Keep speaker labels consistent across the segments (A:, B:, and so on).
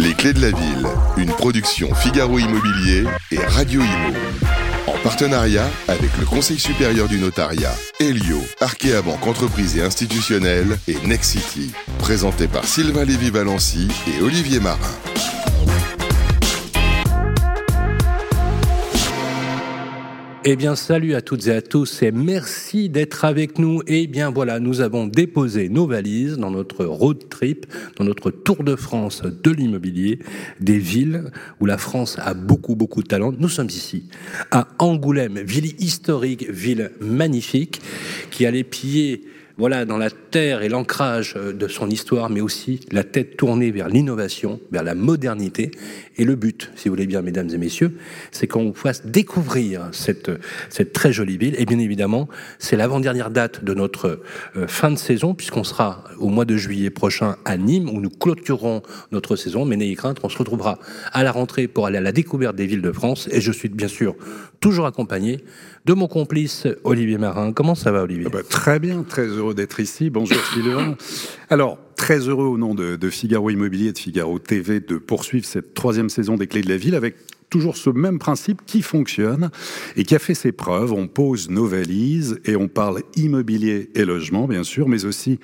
A: Les clés de la ville, une production Figaro Immobilier et Radio Imo. En partenariat avec le Conseil supérieur du notariat, Elio, Arkea Banque Entreprise et Institutionnelle et Nexity. Présenté par Sylvain Lévy-Valency et Olivier Marin.
B: Eh bien, salut à toutes et à tous et merci d'être avec nous. Eh bien, voilà, nous avons déposé nos valises dans notre road trip, dans notre tour de France de l'immobilier, des villes où la France a beaucoup, beaucoup de talent. Nous sommes ici, à Angoulême, ville historique, ville magnifique, qui a les pieds voilà, dans la terre et l'ancrage euh, de son histoire, mais aussi la tête tournée vers l'innovation, vers la modernité. Et le but, si vous voulez bien, mesdames et messieurs, c'est qu'on vous fasse découvrir cette, très jolie ville. Et bien évidemment, c'est l'avant-dernière date de notre euh, fin de saison, puisqu'on sera au mois de juillet prochain à Nîmes, où nous clôturerons notre saison. Mais n'ayez crainte, on se retrouvera à la rentrée pour aller à la découverte des villes de France. Et je suis bien sûr toujours accompagné de mon complice Olivier Marin. Comment ça va, Olivier?
C: Ah bah, Très bien, très heureux d'être ici. Bonjour Sylvain. Alors, très heureux au nom de, de, Figaro Immobilier et de Figaro TV de poursuivre cette troisième saison des Clés de la Ville avec toujours ce même principe qui fonctionne et qui a fait ses preuves. On pose nos valises et on parle immobilier et logement, bien sûr, mais aussi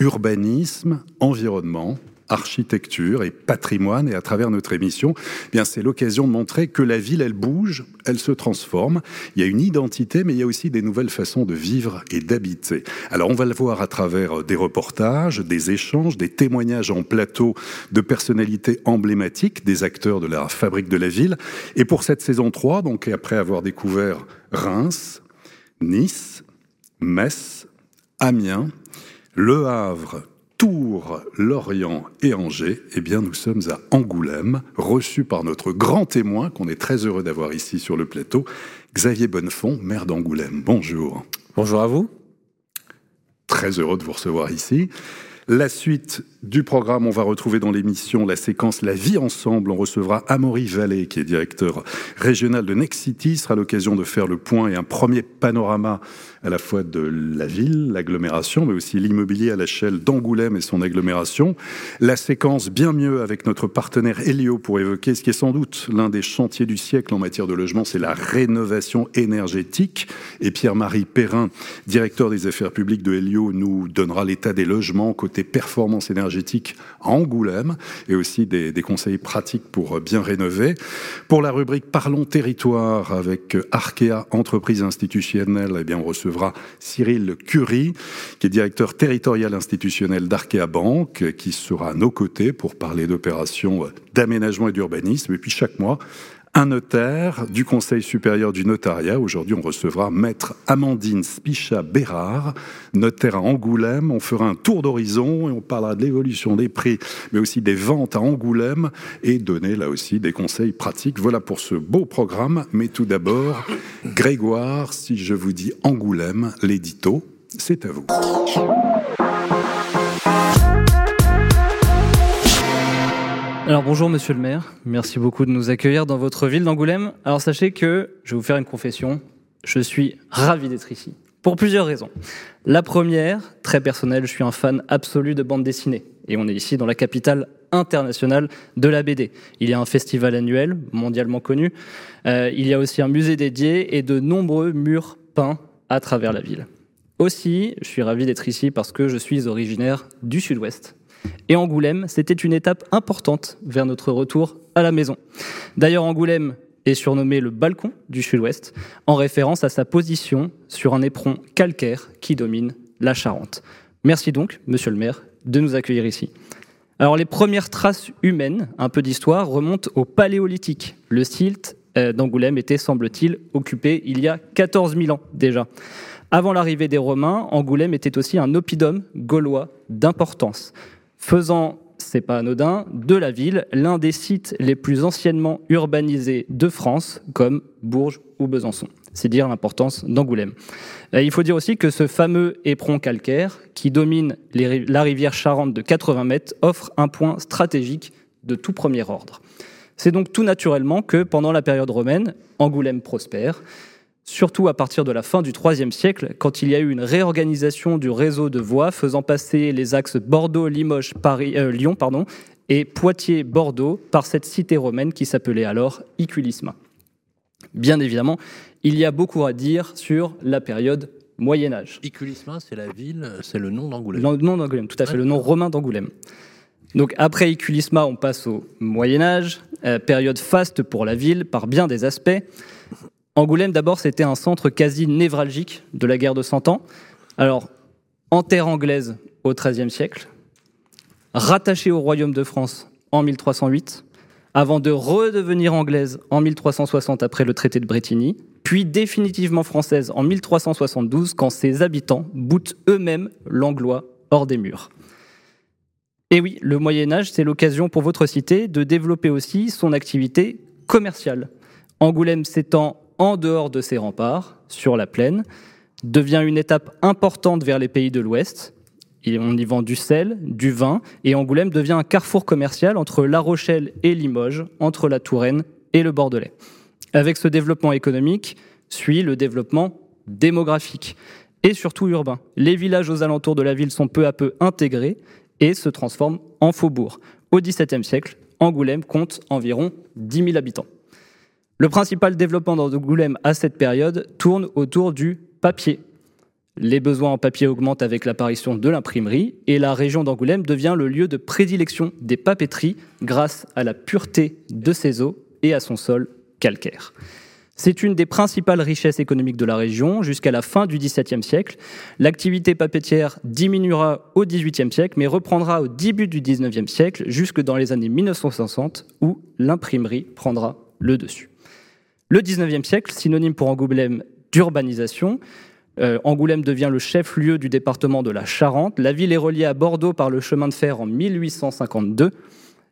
C: urbanisme, environnement, architecture et patrimoine. Et à travers notre émission, eh bien c'est l'occasion de montrer que la ville, elle bouge, elle se transforme. Il y a une identité, mais il y a aussi des nouvelles façons de vivre et d'habiter. Alors on va le voir à travers des reportages, des échanges, des témoignages en plateau de personnalités emblématiques, des acteurs de la fabrique de la ville. Et pour cette saison 3, donc après avoir découvert Reims, Nice, Metz, Amiens, Le Havre, Tours, Lorient et Angers, eh bien nous sommes à Angoulême, reçus par notre grand témoin qu'on est très heureux d'avoir ici sur le plateau, Xavier Bonnefond, maire d'Angoulême. Bonjour.
B: Bonjour à vous.
C: Très heureux de vous recevoir ici. La suite du programme, on va retrouver dans l'émission la séquence La vie ensemble. On recevra Amaury Vallée, qui est directeur régional de Next City. Sera l'occasion de faire le point et un premier panorama à la fois de la ville, l'agglomération, mais aussi l'immobilier à l'échelle d'Angoulême et son agglomération. La séquence bien mieux avec notre partenaire Helio pour évoquer ce qui est sans doute l'un des chantiers du siècle en matière de logement, c'est la rénovation énergétique. Et Pierre-Marie Perrin, directeur des affaires publiques de Helio, nous donnera l'état des logements côté performance énergétique à Angoulême et aussi des, conseils pratiques pour bien rénover. Pour la rubrique Parlons territoire avec Arkea, entreprise institutionnelle, eh bien on recevra Cyril Curie, qui est directeur territorial institutionnel d'Arkea Banque, qui sera à nos côtés pour parler d'opérations d'aménagement et d'urbanisme. Et puis chaque mois, un notaire du Conseil supérieur du notariat. Aujourd'hui, on recevra maître Amandine Spicha-Bérard, notaire à Angoulême. On fera un tour d'horizon et on parlera de l'évolution des prix, mais aussi des ventes à Angoulême et donner là aussi des conseils pratiques. Voilà pour ce beau programme. Mais tout d'abord, Grégoire, si je vous dis Angoulême, l'édito, c'est à vous.
D: Alors bonjour monsieur le maire, merci beaucoup de nous accueillir dans votre ville d'Angoulême. Alors sachez que, je vais vous faire une confession, je suis ravi d'être ici. Pour plusieurs raisons. La première, très personnelle, je suis un fan absolu de bande dessinée. Et on est ici dans la capitale internationale de la BD. Il y a un festival annuel, mondialement connu. Euh, il y a aussi un musée dédié et de nombreux murs peints à travers la ville. Aussi, je suis ravi d'être ici parce que je suis originaire du sud-ouest, et Angoulême, c'était une étape importante vers notre retour à la maison. D'ailleurs, Angoulême est surnommé le balcon du sud-ouest, en référence à sa position sur un éperon calcaire qui domine la Charente. Merci donc, monsieur le maire, de nous accueillir ici. Alors les premières traces humaines, un peu d'histoire, remontent au Paléolithique. Le silt euh, d'Angoulême était, semble-t-il, occupé il y a 14 000 ans déjà. Avant l'arrivée des Romains, Angoulême était aussi un oppidum gaulois d'importance faisant, c'est pas anodin, de la ville l'un des sites les plus anciennement urbanisés de France, comme Bourges ou Besançon. C'est dire l'importance d'Angoulême. Euh, il faut dire aussi que ce fameux éperon calcaire, qui domine la rivière Charente de 80 mètres, offre un point stratégique de tout premier ordre. C'est donc tout naturellement que, pendant la période romaine, Angoulême prospère, surtout à partir de la fin du IIIe siècle, quand il y a eu une réorganisation du réseau de voies faisant passer les axes Bordeaux, Limoges, Paris, euh, et Poitiers-Bordeaux par cette cité romaine qui s'appelait alors Iculisma. Bien évidemment, il y a beaucoup à dire sur la période Moyen Âge.
B: Iculisma, c'est la ville, c'est le nom d'Angoulême.
D: Le nom d'Angoulême, tout à fait, le nom romain d'Angoulême. Donc après Iculisma, on passe au Moyen Âge, euh, période faste pour la ville par bien des aspects. Angoulême, d'abord, c'était un centre quasi névralgique de la guerre de Cent Ans. Alors, en terre anglaise au XIIIe siècle, rattachée au royaume de France en 1308, avant de redevenir anglaise en 1360 après le traité de Bretigny, puis définitivement française en 1372 quand ses habitants boutent eux-mêmes l'anglois hors des murs. Et oui, le Moyen Âge, c'est l'occasion pour votre cité de développer aussi son activité commerciale. Angoulême s'étend en dehors de ses remparts, sur la plaine, devient une étape importante vers les pays de l'Ouest. On y vend du sel, du vin, et Angoulême devient un carrefour commercial entre La Rochelle et Limoges, entre la Touraine et le Bordelais. Avec ce développement économique suit le développement démographique et surtout urbain. Les villages aux alentours de la ville sont peu à peu intégrés et se transforment en faubourgs. Au XVIIe siècle, Angoulême compte environ 10 000 habitants. Le principal développement d'Angoulême à cette période tourne autour du papier. Les besoins en papier augmentent avec l'apparition de l'imprimerie et la région d'Angoulême devient le lieu de prédilection des papeteries grâce à la pureté de ses eaux et à son sol calcaire. C'est une des principales richesses économiques de la région jusqu'à la fin du XVIIe siècle. L'activité papetière diminuera au XVIIIe siècle, mais reprendra au début du XIXe siècle, jusque dans les années 1960, où l'imprimerie prendra le dessus. Le XIXe siècle, synonyme pour Angoulême d'urbanisation, euh, Angoulême devient le chef-lieu du département de la Charente. La ville est reliée à Bordeaux par le chemin de fer en 1852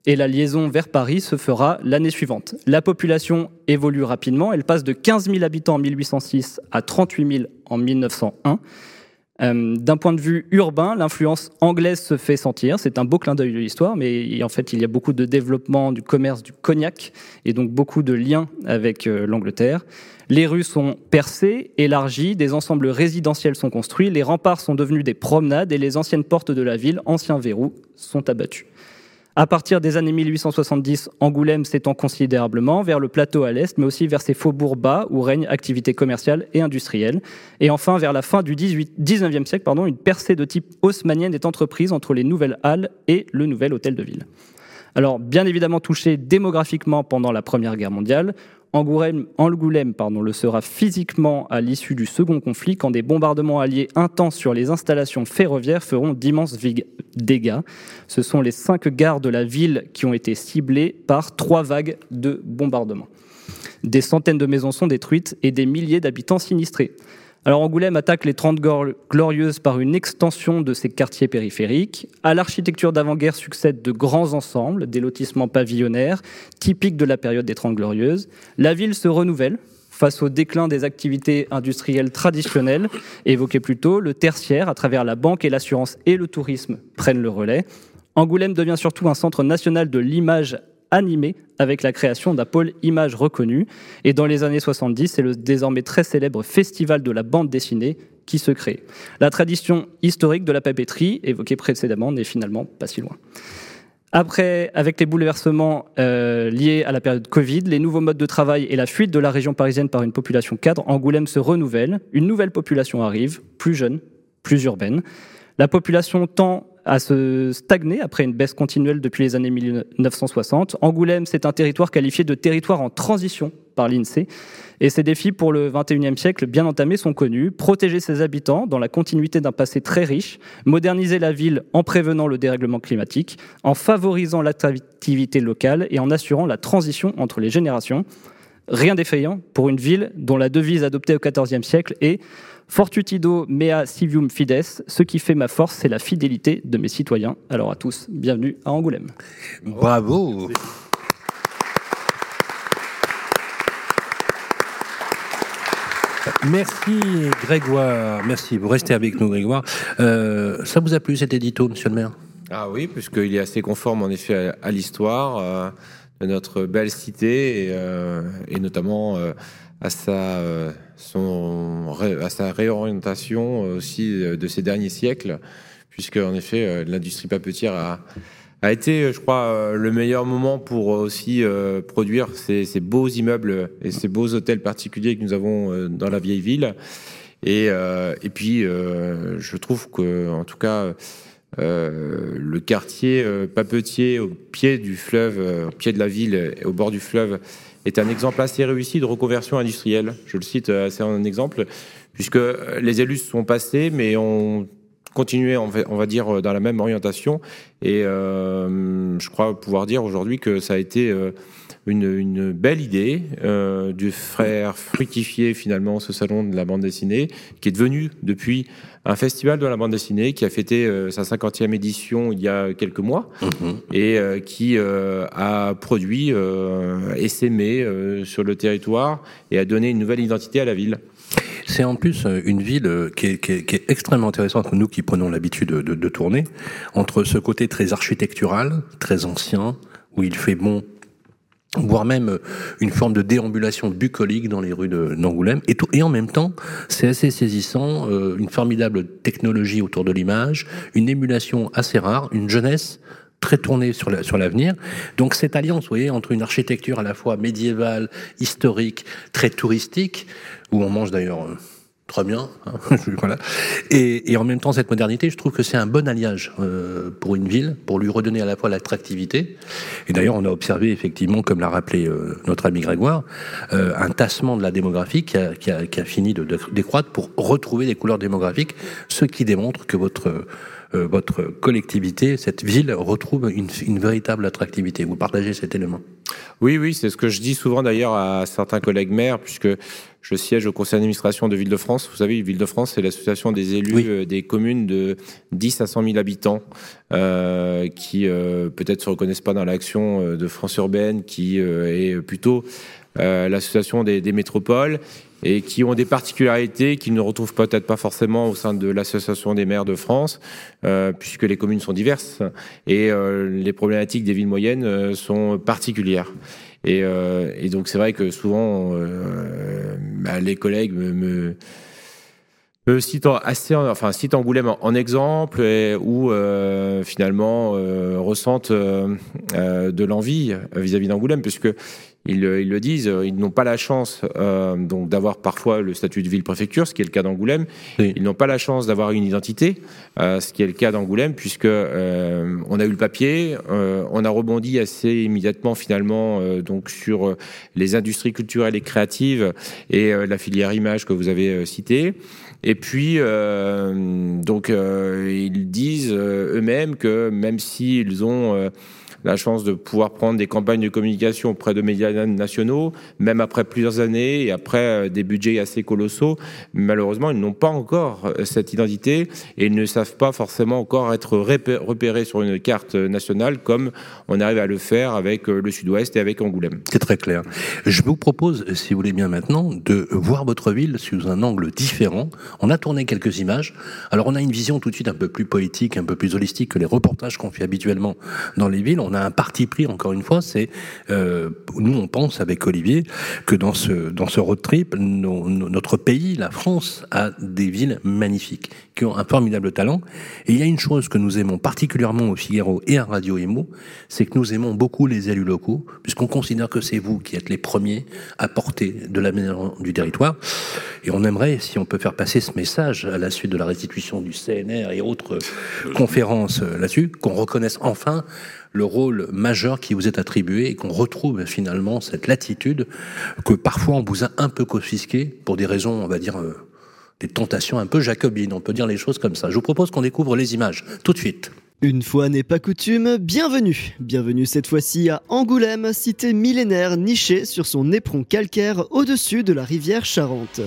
D: et la liaison vers Paris se fera l'année suivante. La population évolue rapidement, elle passe de 15 000 habitants en 1806 à 38 000 en 1901. Euh, d'un point de vue urbain, l'influence anglaise se fait sentir. C'est un beau clin d'œil de l'histoire, mais en fait, il y a beaucoup de développement du commerce du cognac et donc beaucoup de liens avec euh, l'Angleterre. Les rues sont percées, élargies, des ensembles résidentiels sont construits, les remparts sont devenus des promenades et les anciennes portes de la ville, anciens verrous, sont abattus. À partir des années 1870, Angoulême s'étend considérablement vers le plateau à l'est, mais aussi vers ses faubourgs bas où règne activité commerciale et industrielle. Et enfin, vers la fin du 18, 19e siècle, pardon, une percée de type haussmannienne est entreprise entre les nouvelles halles et le nouvel hôtel de ville. Alors, bien évidemment touché démographiquement pendant la Première Guerre mondiale, Angoulême, le sera physiquement à l'issue du second conflit quand des bombardements alliés intenses sur les installations ferroviaires feront d'immenses dégâts. Ce sont les cinq gares de la ville qui ont été ciblées par trois vagues de bombardements. Des centaines de maisons sont détruites et des milliers d'habitants sinistrés. Alors Angoulême attaque les Trente Glorieuses par une extension de ses quartiers périphériques. À l'architecture d'avant-guerre succèdent de grands ensembles, des lotissements pavillonnaires, typiques de la période des Trente Glorieuses. La ville se renouvelle face au déclin des activités industrielles traditionnelles, évoquées plus tôt, le tertiaire, à travers la banque et l'assurance et le tourisme, prennent le relais. Angoulême devient surtout un centre national de l'image animé avec la création d'un pôle image reconnu. Et dans les années 70, c'est le désormais très célèbre Festival de la bande dessinée qui se crée. La tradition historique de la papeterie, évoquée précédemment, n'est finalement pas si loin. Après, avec les bouleversements euh, liés à la période Covid, les nouveaux modes de travail et la fuite de la région parisienne par une population cadre, Angoulême se renouvelle. Une nouvelle population arrive, plus jeune, plus urbaine. La population tend à se stagner après une baisse continuelle depuis les années 1960. Angoulême, c'est un territoire qualifié de territoire en transition par l'INSEE. Et ses défis pour le 21e siècle bien entamés sont connus. Protéger ses habitants dans la continuité d'un passé très riche, moderniser la ville en prévenant le dérèglement climatique, en favorisant l'attractivité locale et en assurant la transition entre les générations. Rien d'effrayant pour une ville dont la devise adoptée au XIVe siècle est Fortutido mea civium fides, ce qui fait ma force, c'est la fidélité de mes citoyens. Alors à tous, bienvenue à Angoulême.
B: Bravo. Merci Grégoire, merci. Vous restez avec nous Grégoire. Euh, ça vous a plu cet édito, monsieur le maire?
E: Ah oui, puisqu'il est assez conforme en effet à, l'histoire euh, de notre belle cité et, euh, et notamment à sa, euh, son, à sa réorientation aussi euh, de ces derniers siècles, puisque en effet euh, l'industrie papetière a, a été, je crois, le meilleur moment pour aussi produire ces, ces, beaux immeubles et ces beaux hôtels particuliers que nous avons dans la vieille ville. Et, et puis, je trouve que, en tout cas, euh, le quartier euh, Papetier au pied du fleuve, euh, au pied de la ville et au bord du fleuve est un exemple assez réussi de reconversion industrielle. Je le cite, c'est un exemple, puisque les élus sont passés, mais ont continué, on va, dire, dans la même orientation. Et je crois pouvoir dire aujourd'hui que ça a été une, belle idée euh, de faire fructifier finalement ce salon de la bande dessinée, qui est devenu depuis un festival de la bande dessinée qui a fêté euh, sa 50e édition il y a quelques mois mhm. et euh, qui euh, a produit et s'aimé sur le territoire et a donné une nouvelle identité à la ville.
B: C'est en plus une ville qui est, qui, est, qui est, extrêmement intéressante, nous qui prenons l'habitude de, de, de, tourner, entre ce côté très architectural, très ancien, où il fait bon voire même euh, une forme de déambulation bucolique dans les rues d'Angoulême. Et, et en même temps, c'est assez saisissant, euh, une formidable technologie autour de l'image, une émulation assez rare, une jeunesse très tournée sur l'avenir. Donc cette alliance, vous voyez, entre une architecture à la fois médiévale, historique, très touristique, où on mange d'ailleurs euh, très bien. Hein, voilà. Et, en même temps, cette modernité, je trouve que c'est un bon alliage euh, pour une ville, pour lui redonner à la fois l'attractivité. Et d'ailleurs, on a observé effectivement, comme l'a rappelé euh, notre ami Grégoire, euh, un tassement de la démographie qui a, fini de, décroître pour retrouver des couleurs démographiques, ce qui démontre que votre collectivité, cette ville retrouve une, véritable attractivité. Vous partagez cet élément?
E: Oui, oui, c'est ce que je dis souvent d'ailleurs à certains collègues maires, puisque je siège au conseil d'administration de Ville-de-France. Vous savez, Ville-de-France, c'est l'association des élus euh, des communes de 10 à 100 000 habitants euh, qui euh, peut-être se reconnaissent pas dans l'action euh, de France urbaine, qui est plutôt l'association des, des, métropoles et qui ont des particularités qu'ils ne retrouvent peut-être pas forcément au sein de l'association des maires de France, puisque les communes sont diverses et les problématiques des villes moyennes sont particulières. Et, euh, et donc c'est vrai que souvent euh, bah, les collègues me, me euh, cite assez, enfin cite Angoulême en, exemple, où euh, finalement ressentent de l'envie vis-à-vis d'Angoulême, puisque ils, ils, le disent, ils n'ont pas la chance donc d'avoir parfois le statut de ville-préfecture, ce qui est le cas d'Angoulême. Oui. Ils n'ont pas la chance d'avoir une identité, ce qui est le cas d'Angoulême, puisque on a eu le papier, on a rebondi assez immédiatement finalement donc sur les industries culturelles et créatives et la filière image que vous avez citée. Et puis, euh, donc, euh, ils disent euh, eux-mêmes que même s'ils ont euh, la chance de pouvoir prendre des campagnes de communication auprès de médias nationaux, même après plusieurs années et après euh, des budgets assez colossaux. Malheureusement, ils n'ont pas encore euh, cette identité et ils ne savent pas forcément encore être repérés sur une carte nationale comme on arrive à le faire avec euh, le Sud-Ouest et avec Angoulême.
B: C'est très clair. Je vous propose, si vous voulez bien maintenant, de voir votre ville sous un angle différent. On a tourné quelques images. Alors on a une vision tout de suite un peu plus poétique, un peu plus holistique que les reportages qu'on fait habituellement dans les villes. On a un parti pris, encore une fois, c'est euh, nous on pense avec Olivier que dans ce dans ce road trip, nos, notre pays, la France, a des villes magnifiques qui ont un formidable talent. Et il y a une chose que nous aimons particulièrement au Figaro et à Radio Imo, c'est que nous aimons beaucoup les élus locaux, puisqu'on considère que c'est vous qui êtes les premiers à porter de l'aménagement du territoire. Et on aimerait, si on peut faire passer ce message à la suite de la restitution du CNR et autres conférences là-dessus, qu'on reconnaisse enfin le rôle majeur qui vous est attribué et qu'on retrouve finalement cette latitude que parfois on vous a un peu confisquée pour des raisons, on va dire, euh, des tentations un peu jacobines, on peut dire les choses comme ça. Je vous propose qu'on découvre les images tout de suite.
F: Une fois n'est pas coutume, bienvenue. Bienvenue cette fois-ci à Angoulême, cité millénaire nichée sur son éperon calcaire au-dessus de la rivière Charente.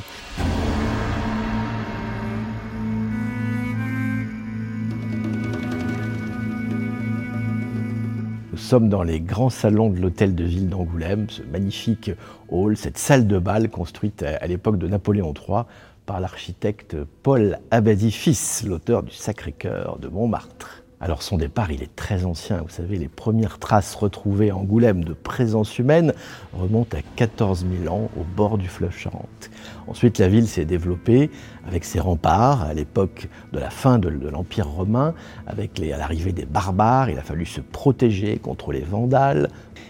G: Sommes dans les grands salons de l'hôtel de ville d'Angoulême, ce magnifique hall, cette salle de bal construite à l'époque de Napoléon III par l'architecte Paul Abadie fils, l'auteur du Sacré-Cœur de Montmartre. Alors son départ, il est très ancien. Vous savez, les premières traces retrouvées à Angoulême de présence humaine remontent à 14 000 ans au bord du fleuve Charente. Ensuite, la ville s'est développée avec ses remparts à l'époque de la fin de, l'Empire romain, avec l'arrivée des barbares, il a fallu se protéger contre les vandales.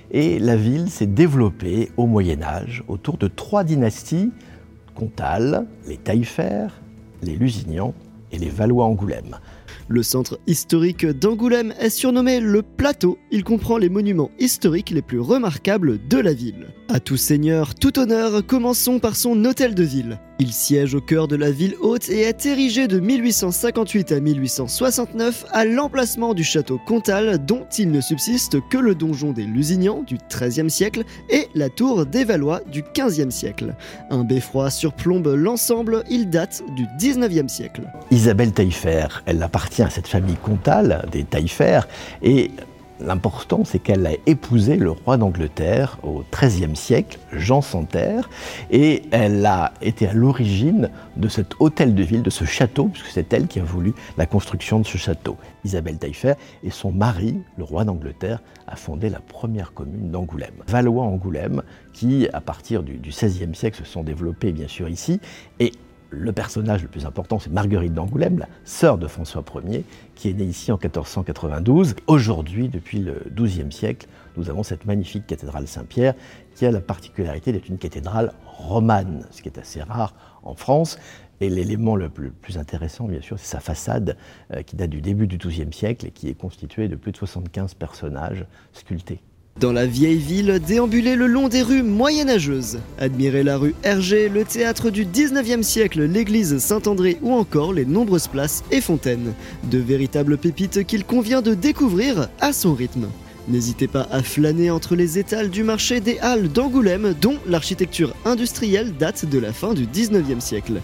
G: Et la ville s'est développée au Moyen Âge autour de trois dynasties comtales, les Taillefer, les Lusignans et les Valois-Angoulême.
F: Le centre historique d'Angoulême est surnommé le Plateau. Il comprend les monuments historiques les plus remarquables de la ville. À tout seigneur, tout honneur, commençons par son hôtel de ville. Il siège au cœur de la ville haute et est érigé de 1858 à 1869 à l'emplacement du château Comtal dont il ne subsiste que le donjon des Lusignans du XIIIe siècle et la tour des Valois du XVe siècle. Un beffroi surplombe l'ensemble, il date du XIXe siècle.
G: Isabelle Taillefer, elle appartient à cette famille Comtal des Taillefer et L'important, c'est qu'elle a épousé le roi d'Angleterre au XIIIe siècle, Jean Santerre, et elle a été à l'origine de cet hôtel de ville, de ce château, puisque c'est elle qui a voulu la construction de ce château. Isabelle Taillefer et son mari, le roi d'Angleterre, a fondé la première commune d'Angoulême. Valois-Angoulême, qui, à partir du XVIe siècle, se sont développés bien sûr ici, et le personnage le plus important, c'est Marguerite d'Angoulême, la sœur de François Ier, qui est née ici en 1492. Aujourd'hui, depuis le XIIe siècle, nous avons cette magnifique cathédrale Saint-Pierre qui a la particularité d'être une cathédrale romane, ce qui est assez rare en France. Et l'élément le plus, intéressant, bien sûr, c'est sa façade euh, qui date du début du XIIe siècle et qui est constituée de plus de 75 personnages sculptés.
F: Dans la vieille ville, déambulez le long des rues moyenâgeuses. Admirez la rue Hergé, le théâtre du 19e siècle, l'église Saint-André ou encore les nombreuses places et fontaines. De véritables pépites qu'il convient de découvrir à son rythme. N'hésitez pas à flâner entre les étals du marché des Halles d'Angoulême, dont l'architecture industrielle date de la fin du 19e siècle.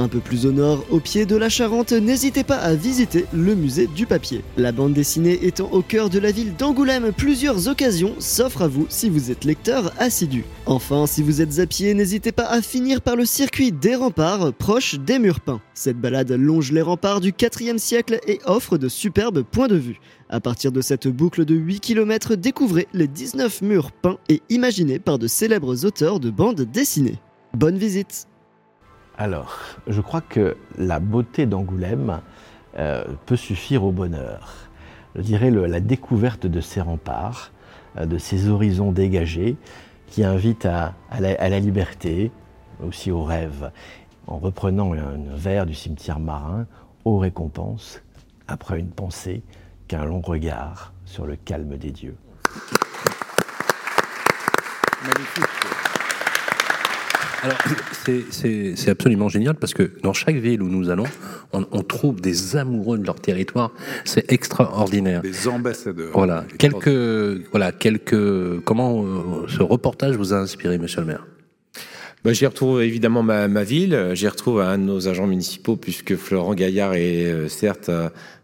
F: Un peu plus au nord, au pied de la Charente, n'hésitez pas à visiter le musée du papier. La bande dessinée étant au cœur de la ville d'Angoulême, plusieurs occasions s'offrent à vous si vous êtes lecteur assidu. Enfin, si vous êtes à pied, n'hésitez pas à finir par le circuit des remparts, proche des murs peints. Cette balade longe les remparts du 4e siècle et offre de superbes points de vue. À partir de cette boucle de 8 km, découvrez les 19 murs peints et imaginés par de célèbres auteurs de bandes dessinées. Bonne visite
G: alors, je crois que la beauté d'Angoulême euh, peut suffire au bonheur. Je dirais la découverte de ces remparts, euh, de ces horizons dégagés qui invitent à, la, liberté, aussi au rêve. En reprenant un, verre du cimetière marin, aux récompenses, après une pensée, qu'un long regard sur le calme des dieux.
B: Alors, c'est absolument génial parce que dans chaque ville où nous allons, on, on trouve des amoureux de leur territoire. C'est extraordinaire.
C: Des ambassadeurs.
B: Voilà. Quelques, voilà, quelques. Comment euh, ce reportage vous a inspiré, Monsieur le Maire?
E: Bah, J'y retrouve évidemment ma, ma ville, j'y retrouve un de nos agents municipaux, puisque Florent Gaillard est euh, certes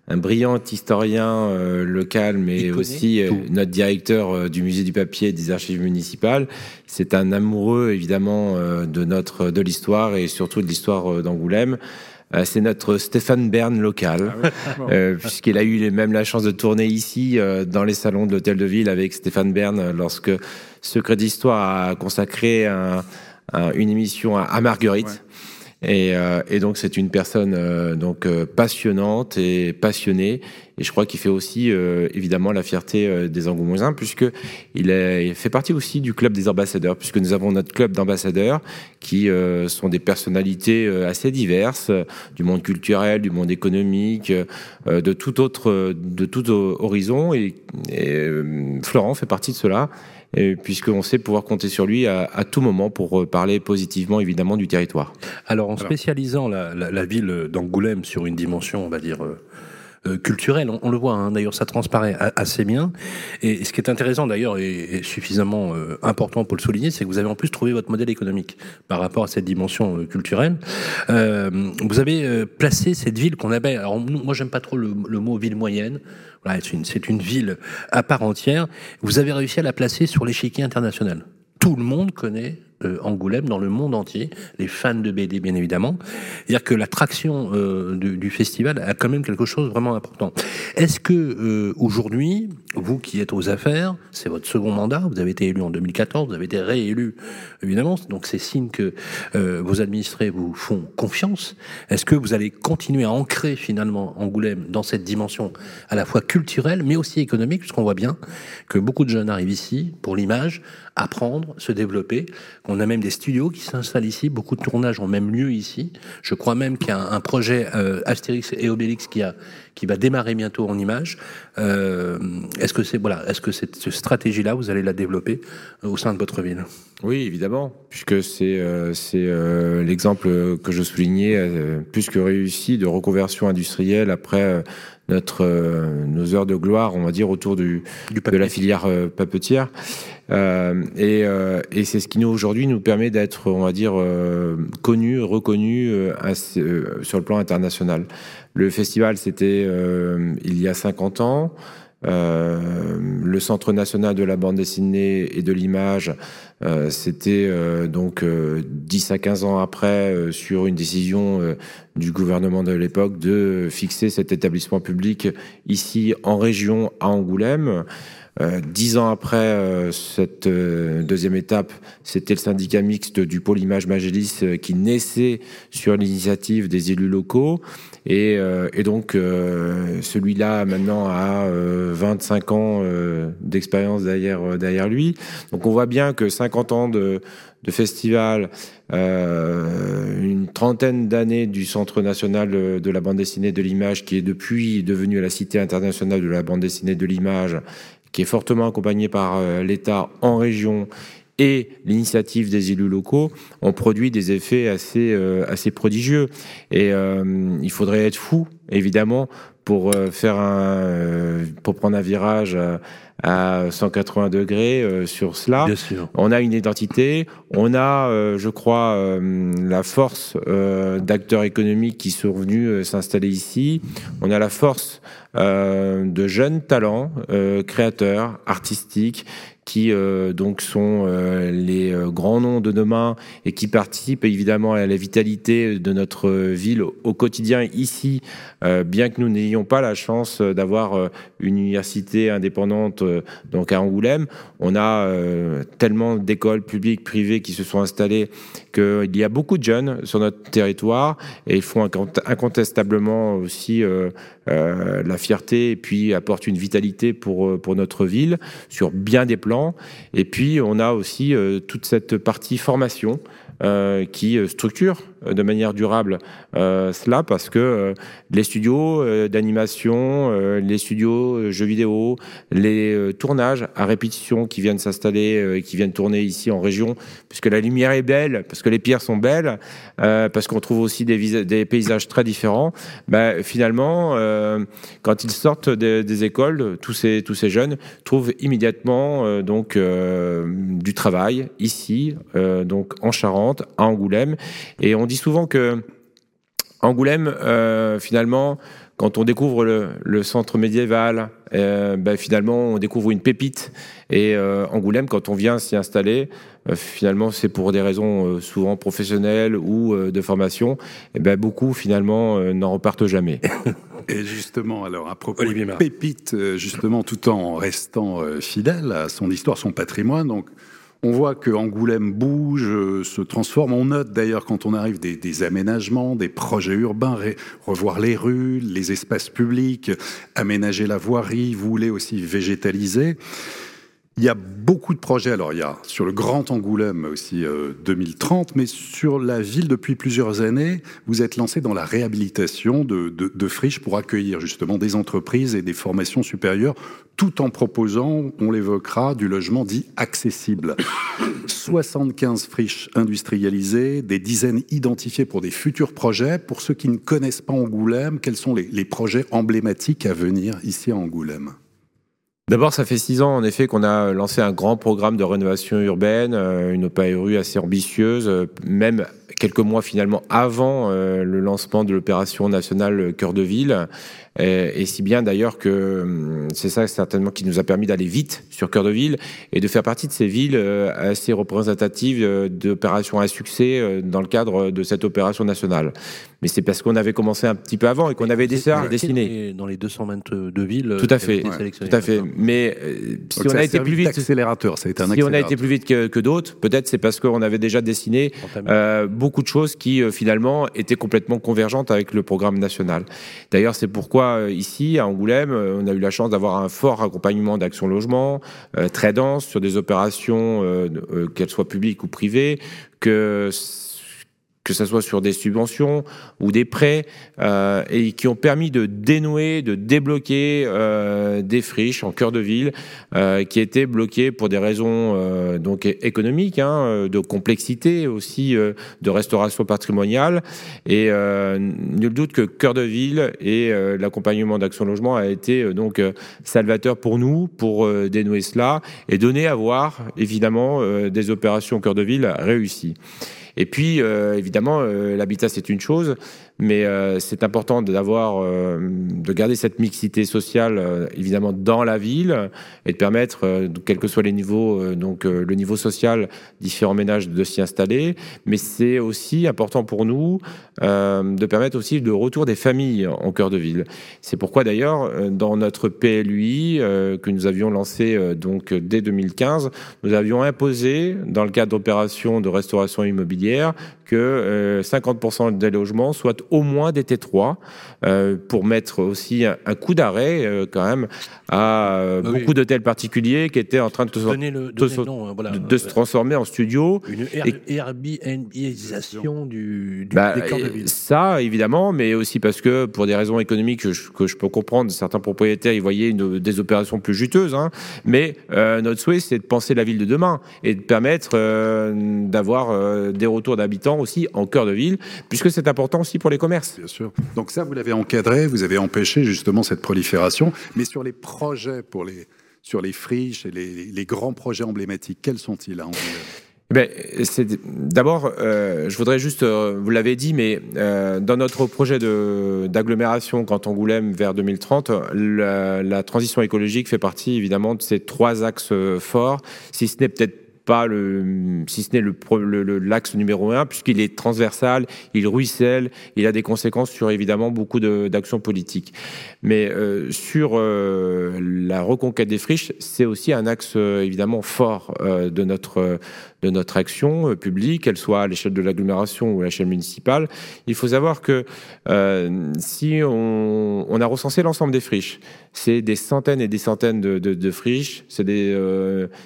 E: un brillant historien euh, local, mais aussi euh, notre directeur euh, du musée du papier et des archives municipales. C'est un amoureux évidemment de notre de l'histoire et surtout de l'histoire d'Angoulême. C'est notre Stéphane Bern local, ah puisqu'il a eu même la chance de tourner ici dans les salons de l'hôtel de ville avec Stéphane Bern lorsque Secret d'Histoire a consacré un, une émission à, Marguerite. Et, euh, et, donc c'est une personne euh, donc euh, passionnante et passionnée. Et je crois qu'il fait aussi évidemment la fierté des Angoumoisins, puisque il, est, fait partie aussi du club des ambassadeurs, puisque nous avons notre club d'ambassadeurs qui sont des personnalités assez diverses du monde culturel, du monde économique, de tout autre, de tout horizon. Et, et Florent fait partie de cela puisqu'on sait pouvoir compter sur lui à, tout moment pour euh, parler positivement évidemment du territoire.
B: Alors en spécialisant la, ville d'Angoulême sur une dimension, on va dire, euh, euh, culturelle, on, le voit, hein, d'ailleurs ça transparaît assez bien. Et, ce qui est intéressant d'ailleurs et, suffisamment important pour le souligner, c'est que vous avez en plus trouvé votre modèle économique par rapport à cette dimension culturelle. vous avez placé cette ville qu'on appelle, alors moi j'aime pas trop le, le mot ville moyenne, c'est une, ville à part entière. Vous avez réussi à la placer sur l'échiquier international. Tout le monde connaît euh, Angoulême dans le monde entier, les fans de BD bien évidemment. C'est-à-dire que l'attraction euh, du, du, festival a quand même quelque chose de vraiment important. Est-ce que euh, aujourd'hui, vous qui êtes aux affaires, c'est votre second mandat, vous avez été élu en 2014, vous avez été réélu évidemment, donc c'est signe que euh, vos administrés vous font confiance. Est-ce que vous allez continuer à ancrer finalement Angoulême dans cette dimension à la fois culturelle mais aussi économique, puisqu'on voit bien que beaucoup de jeunes arrivent ici pour l'image, apprendre, se développer. On a même des studios qui s'installent ici, beaucoup de tournages ont même lieu ici. Je crois même qu'il y a un, projet euh, Astérix et Obélix qui a qui va démarrer bientôt en images. Euh, est-ce que c'est voilà, est-ce que cette, stratégie-là, vous allez la développer euh, au sein de votre ville?
E: Oui, évidemment, puisque c'est euh, c'est l'exemple que je soulignais plus que réussi de reconversion industrielle après notre nos heures de gloire, on va dire autour du, du de la filière papetière. Euh, et, euh, et c'est ce qui nous aujourd'hui nous permet d'être, on va dire, euh, connu, reconnu sur le plan international. Le festival, c'était il y a 50 ans. Le Centre national de la bande dessinée et de l'image, c'était donc 10 à 15 ans après, sur une décision du gouvernement de l'époque, de fixer cet établissement public ici en région à Angoulême. Euh, dix ans après euh, cette euh, deuxième étape, c'était le syndicat mixte du pôle Image Magélis qui naissait sur l'initiative des élus locaux. Et, et donc, celui-là, maintenant, a 25 ans d'expérience derrière, derrière lui. Donc, on voit bien que 50 ans de, de festival, euh, une trentaine d'années du Centre national de la bande dessinée de l'image, qui est depuis devenu la Cité internationale de la bande dessinée de l'image, qui est fortement accompagné par euh, l'État en région et l'initiative des élus locaux ont produit des effets assez euh, assez prodigieux et euh, il faudrait être fou évidemment pour faire un pour prendre un virage à 180 degrés sur cela.
B: Bien sûr.
E: On a une identité, on a, je crois, la force d'acteurs économiques qui sont venus s'installer ici. On a la force de jeunes talents euh, créateurs, artistiques, qui euh, donc sont euh, les euh, grands noms de demain et qui participent évidemment à la vitalité de notre ville au quotidien ici, bien que nous n'ayons pas la chance d'avoir une université indépendante donc à Angoulême. On a tellement d'écoles publiques, privées qui se sont installées qu'il y a beaucoup de jeunes sur notre territoire et ils font incontestablement aussi la fierté et puis apportent une vitalité pour, pour notre ville sur bien des plans et puis, on a aussi euh, toute cette partie formation euh, qui euh, structure de manière durable cela parce que les studios d'animation, les studios jeux vidéo, les tournages à répétition qui viennent s'installer, qui viennent tourner ici en région, puisque la lumière est belle, parce que les pierres sont belles, parce qu'on trouve aussi des, paysages très différents. Ben, finalement, quand ils sortent des, des, écoles, tous ces, tous ces jeunes trouvent immédiatement donc du travail ici, donc en Charente à Angoulême. Et on dit souvent que Angoulême, euh, finalement, quand on découvre le, centre médiéval, euh, ben, finalement, on découvre une pépite. Et euh, Angoulême, quand on vient s'y installer, finalement, c'est pour des raisons souvent professionnelles ou de formation. Et ben, beaucoup, finalement, n'en repartent jamais.
C: Et justement, alors à propos de pépite, justement, tout en restant fidèle à son histoire, son patrimoine, donc on voit que Angoulême bouge, euh, se transforme. On note d'ailleurs quand on arrive des, aménagements, des projets urbains, revoir les rues, les espaces publics, aménager la voirie, vous voulez aussi végétaliser. Il y a beaucoup de projets. Alors, il y a sur le Grand Angoulême aussi 2030, euh, mais sur la ville depuis plusieurs années, vous êtes lancé dans la réhabilitation de, friches pour accueillir justement des entreprises et des formations supérieures, tout en proposant, on l'évoquera, du logement dit accessible. 75 friches industrialisées, des dizaines identifiées pour des futurs projets. Pour ceux qui ne connaissent pas Angoulême, quels sont les projets emblématiques à venir ici à Angoulême?
E: D'abord, ça fait six ans en effet qu'on a lancé un grand programme de rénovation urbaine, euh, une OPARU assez ambitieuse, euh, même quelques mois finalement avant euh, le lancement de l'opération nationale Cœur de Ville. et, si bien d'ailleurs que hum, c'est ça certainement qui nous a permis d'aller vite sur cœur de ville et de faire partie de ces villes assez représentatives d'opérations à succès dans le cadre de cette opération nationale mais c'est parce qu'on avait commencé un petit peu avant et qu'on avait déjà dessiné.
B: Dans les 222 villes.
E: Tout à fait. tout à fait. Mais euh, si on a, été plus vite,
C: accélérateur, ça a été un
E: si on a été plus vite que, d'autres, peut-être c'est parce qu'on avait déjà dessiné euh, beaucoup de choses qui euh, finalement étaient complètement convergentes avec le programme national. D'ailleurs, c'est pourquoi ici à Angoulême, on a eu la chance d'avoir un fort accompagnement d'action logement, très dense sur des opérations, qu'elles soient publiques ou privées, que que ce soit sur des subventions ou des prêts, euh, et qui ont permis de dénouer, de débloquer euh, des friches en cœur de ville euh, qui étaient bloquées pour des raisons euh, donc économiques, hein, de complexité aussi, euh, de restauration patrimoniale. Et nul doute que cœur de ville et l'accompagnement d'Action Logement a été donc salvateur pour nous pour dénouer cela et donner à voir évidemment des opérations cœur de ville réussies. Et puis, euh, évidemment, euh, l'habitat, c'est une chose, mais euh, c'est important d'avoir, euh, de garder cette mixité sociale euh, évidemment dans la ville et de permettre, quels que soient les niveaux, donc le niveau social, différents ménages de s'y installer. Mais c'est aussi important pour nous de permettre aussi le retour des familles en cœur de ville. C'est pourquoi d'ailleurs dans notre PLUI que nous avions lancé donc dès 2015, nous avions imposé dans le cadre d'opérations de restauration immobilière que 50% des logements soient au moins des T3 euh, pour mettre aussi un, coup d'arrêt euh, quand même à euh, bah beaucoup d'hôtels particuliers qui étaient en train de, de, se transformer en studio.
B: Une Airbnbisation du, du
E: bah, Ça, évidemment, mais aussi parce que pour des raisons économiques que je, peux comprendre, certains propriétaires y voyaient une, des opérations plus juteuses. Hein, mais notre souhait, c'est de penser la ville de demain et de permettre d'avoir des retours d'habitants aussi en cœur de ville, puisque c'est important aussi pour les commerces.
C: Bien sûr. Donc ça, vous l'avez encadré, vous avez empêché justement cette prolifération. Mais sur les projets sur les friches et les, grands projets emblématiques, quels sont-ils à
E: ben, c'est d'abord, euh, je voudrais juste, euh, vous l'avez dit, mais euh, dans notre projet d'agglomération Grand Angoulême vers 2030, la, la, transition écologique fait partie évidemment de ces trois axes forts, si ce n'est peut-être pas le, si ce n'est le, l'axe numéro un, puisqu'il est transversal, il ruisselle, il a des conséquences sur évidemment beaucoup d'actions politiques. Mais euh, sur euh, la reconquête des friches, c'est aussi un axe euh, évidemment fort de notre de notre action publique, qu'elle soit à l'échelle de l'agglomération ou à l'échelle municipale. Il faut savoir que si on, on, a recensé l'ensemble des friches, c'est des centaines et des centaines de, de, de friches, c'est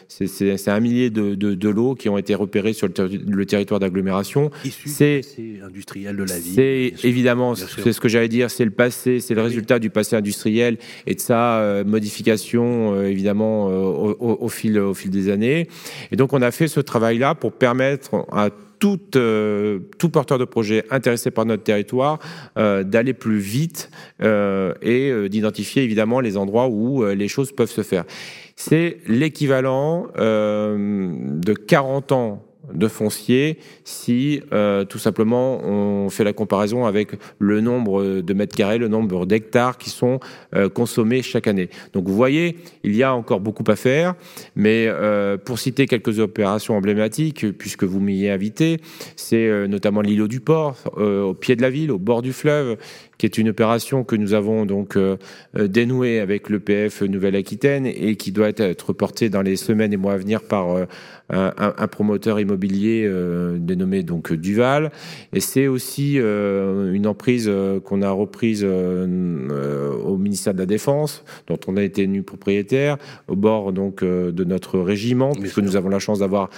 E: c'est un millier de, de, lots qui ont été repérés sur le, territoire d'agglomération.
B: C'est industriel de la vie.
E: C'est évidemment, c'est ce que j'allais dire, c'est le passé, c'est le résultat du passé industriel et de sa euh, modification euh, évidemment euh, au, fil, au fil des années. Et donc on a fait ce travail-là pour permettre à tout, tout, porteur de projet intéressé par notre territoire d'aller plus vite et d'identifier évidemment les endroits où les choses peuvent se faire. C'est l'équivalent de 40 ans de foncier si euh, tout simplement on fait la comparaison avec le nombre de mètres carrés, le nombre d'hectares qui sont euh, consommés chaque année. Donc vous voyez, il y a encore beaucoup à faire, mais euh, pour citer quelques opérations emblématiques, puisque vous m'y invité, c'est notamment l'îlot du port, au pied de la ville, au bord du fleuve, qui est une opération que nous avons donc dénouée avec l'EPF Nouvelle-Aquitaine et qui doit être portée dans les semaines et mois à venir par un, promoteur immobilier euh, dénommé donc Duval. Et c'est aussi euh, une emprise euh, qu'on a reprise au ministère de la Défense, dont on a été nu propriétaire, au bord donc de notre régiment, puisque nous avons la chance d'avoir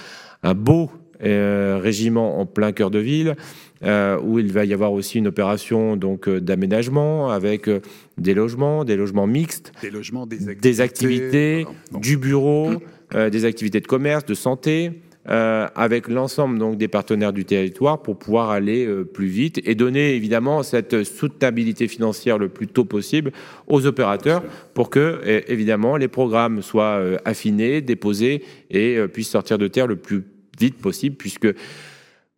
E: un beau régiment en plein cœur de ville, où il va y avoir aussi une opération donc d'aménagement avec des logements, des logements mixtes,
C: des logements,
E: des activités, du bureau. Euh, des activités de commerce, de santé, euh, avec l'ensemble donc des partenaires du territoire pour pouvoir aller euh, plus vite et donner évidemment cette soutenabilité financière le plus tôt possible aux opérateurs pour que évidemment les programmes soient affinés, déposés et puissent sortir de terre le plus vite possible puisque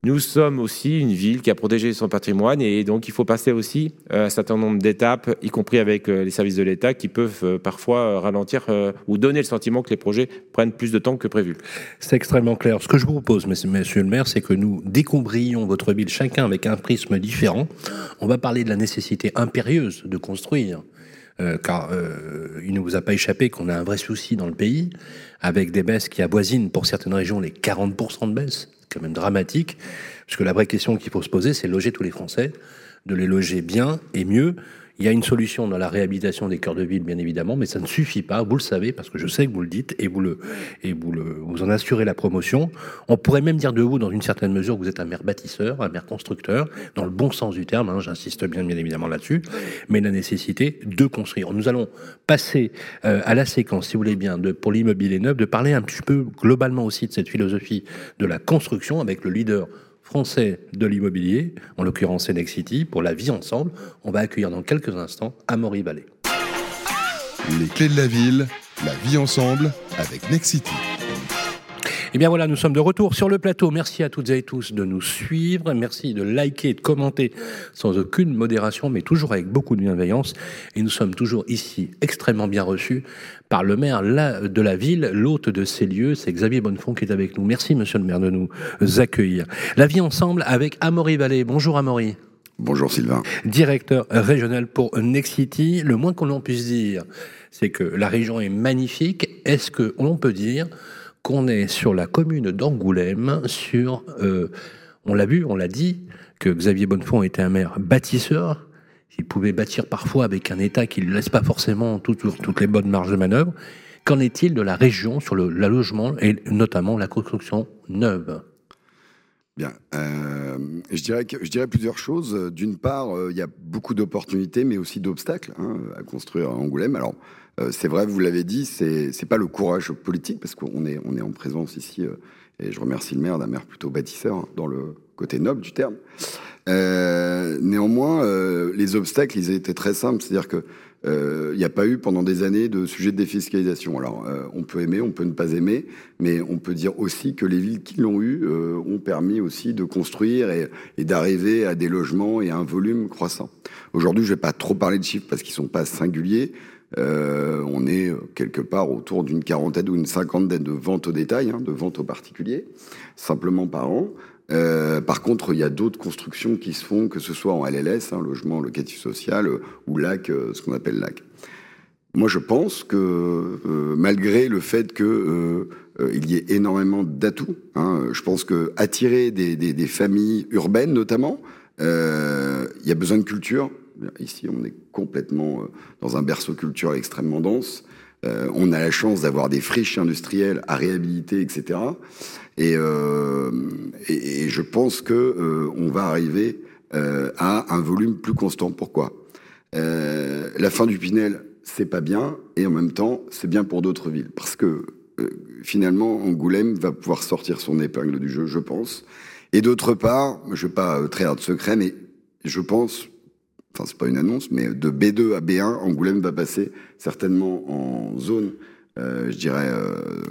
E: Nous sommes aussi une ville qui a protégé son patrimoine et donc il faut passer aussi un certain nombre d'étapes, y compris avec les services de l'État, qui peuvent parfois ralentir ou donner le sentiment que les projets prennent plus de temps que prévu.
B: C'est extrêmement clair. Ce que je vous propose, monsieur le maire, c'est que nous découbrions votre ville chacun avec un prisme différent. On va parler de la nécessité impérieuse de construire euh, car euh, il ne vous a pas échappé qu'on a un vrai souci dans le pays, avec des baisses qui avoisinent pour certaines régions les 40% de baisse, quand même dramatique, parce que la vraie question qu'il faut se poser, c'est loger tous les Français, de les loger bien et mieux, il y a une solution dans la réhabilitation des cœurs de ville, bien évidemment, mais ça ne suffit pas. Vous le savez, parce que je sais que vous le dites et vous le et vous le vous en assurez la promotion. On pourrait même dire de vous, dans une certaine mesure, que vous êtes un maire bâtisseur, un maire constructeur, dans le bon sens du terme. Hein, J'insiste bien, bien évidemment là-dessus. Mais la nécessité de construire. Nous allons passer euh, à la séquence, si vous voulez bien, de pour l'immobilier neuf, de parler un petit peu globalement aussi de cette philosophie de la construction avec le leader français de l'immobilier, en l'occurrence City, pour la vie ensemble. On va accueillir dans quelques instants Amaury Vallée.
A: Les clés de la ville, la vie ensemble avec Nexity.
B: Eh bien voilà, nous sommes de retour sur le plateau. Merci à toutes et tous de nous suivre. Merci de liker et de commenter sans aucune modération, mais toujours avec beaucoup de bienveillance. Et nous sommes toujours ici extrêmement bien reçus par le maire de la ville, l'hôte de ces lieux. C'est Xavier Bonnefond qui est avec nous. Merci, monsieur le maire, de nous accueillir. La vie ensemble avec Amaury Vallée. Bonjour Amaury.
H: Bonjour Sylvain.
B: Directeur régional pour Nexity. Le moins qu'on en puisse dire, c'est que la région est magnifique. Est-ce qu'on peut dire qu'on est sur la commune d'Angoulême, sur, euh, on l'a vu, on l'a dit, que Xavier Bonnefond était un maire bâtisseur, il pouvait bâtir parfois avec un État qui ne laisse pas forcément toutes les bonnes marges de manœuvre. Qu'en est-il de la région sur le logement et notamment la construction neuve?
H: Bien, euh, je, dirais plusieurs choses. D'une part, euh, il y a beaucoup d'opportunités, mais aussi d'obstacles hein, à construire à Angoulême. Alors, c'est vrai, vous l'avez dit, c'est pas le courage politique parce qu'on est on est en présence ici euh, et je remercie le maire d'un maire plutôt bâtisseur hein, dans le côté noble du terme. Euh, néanmoins, euh, les obstacles, ils étaient très simples, c'est-à-dire que il n'y a pas eu pendant des années de sujet de défiscalisation. Alors, on peut aimer, on peut ne pas aimer, mais on peut dire aussi que les villes qui l'ont eu ont permis aussi de construire et, et d'arriver à des logements et à un volume croissant. Aujourd'hui, je vais pas trop parler de chiffres parce qu'ils sont pas singuliers. Euh, on est euh, quelque part autour d'une quarantaine ou une cinquantaine de ventes au détail, hein, de ventes aux particuliers, simplement par an. Euh, par contre, il y a d'autres constructions qui se font, que ce soit en LLS, hein, logement locatif social, ou LAC, ce qu'on appelle LAC. Moi, je pense que malgré le fait que il y ait énormément d'atouts, hein, je pense que attirer des familles urbaines, notamment, il y a besoin de culture, Ici, on est complètement euh, dans un berceau culturel extrêmement dense. Euh, on a la chance d'avoir des friches industrielles à réhabiliter, etc. Euh, et, je pense que on va arriver à un volume plus constant. Pourquoi? La fin du Pinel, c'est pas bien, et en même temps, c'est bien pour d'autres villes, parce que finalement, Angoulême va pouvoir sortir son épingle du jeu, je pense. Et d'autre part, je vais pas trahir de secret, mais je pense enfin c'est pas une annonce, mais de B2 à B1, Angoulême va passer certainement en zone, euh, je dirais, euh,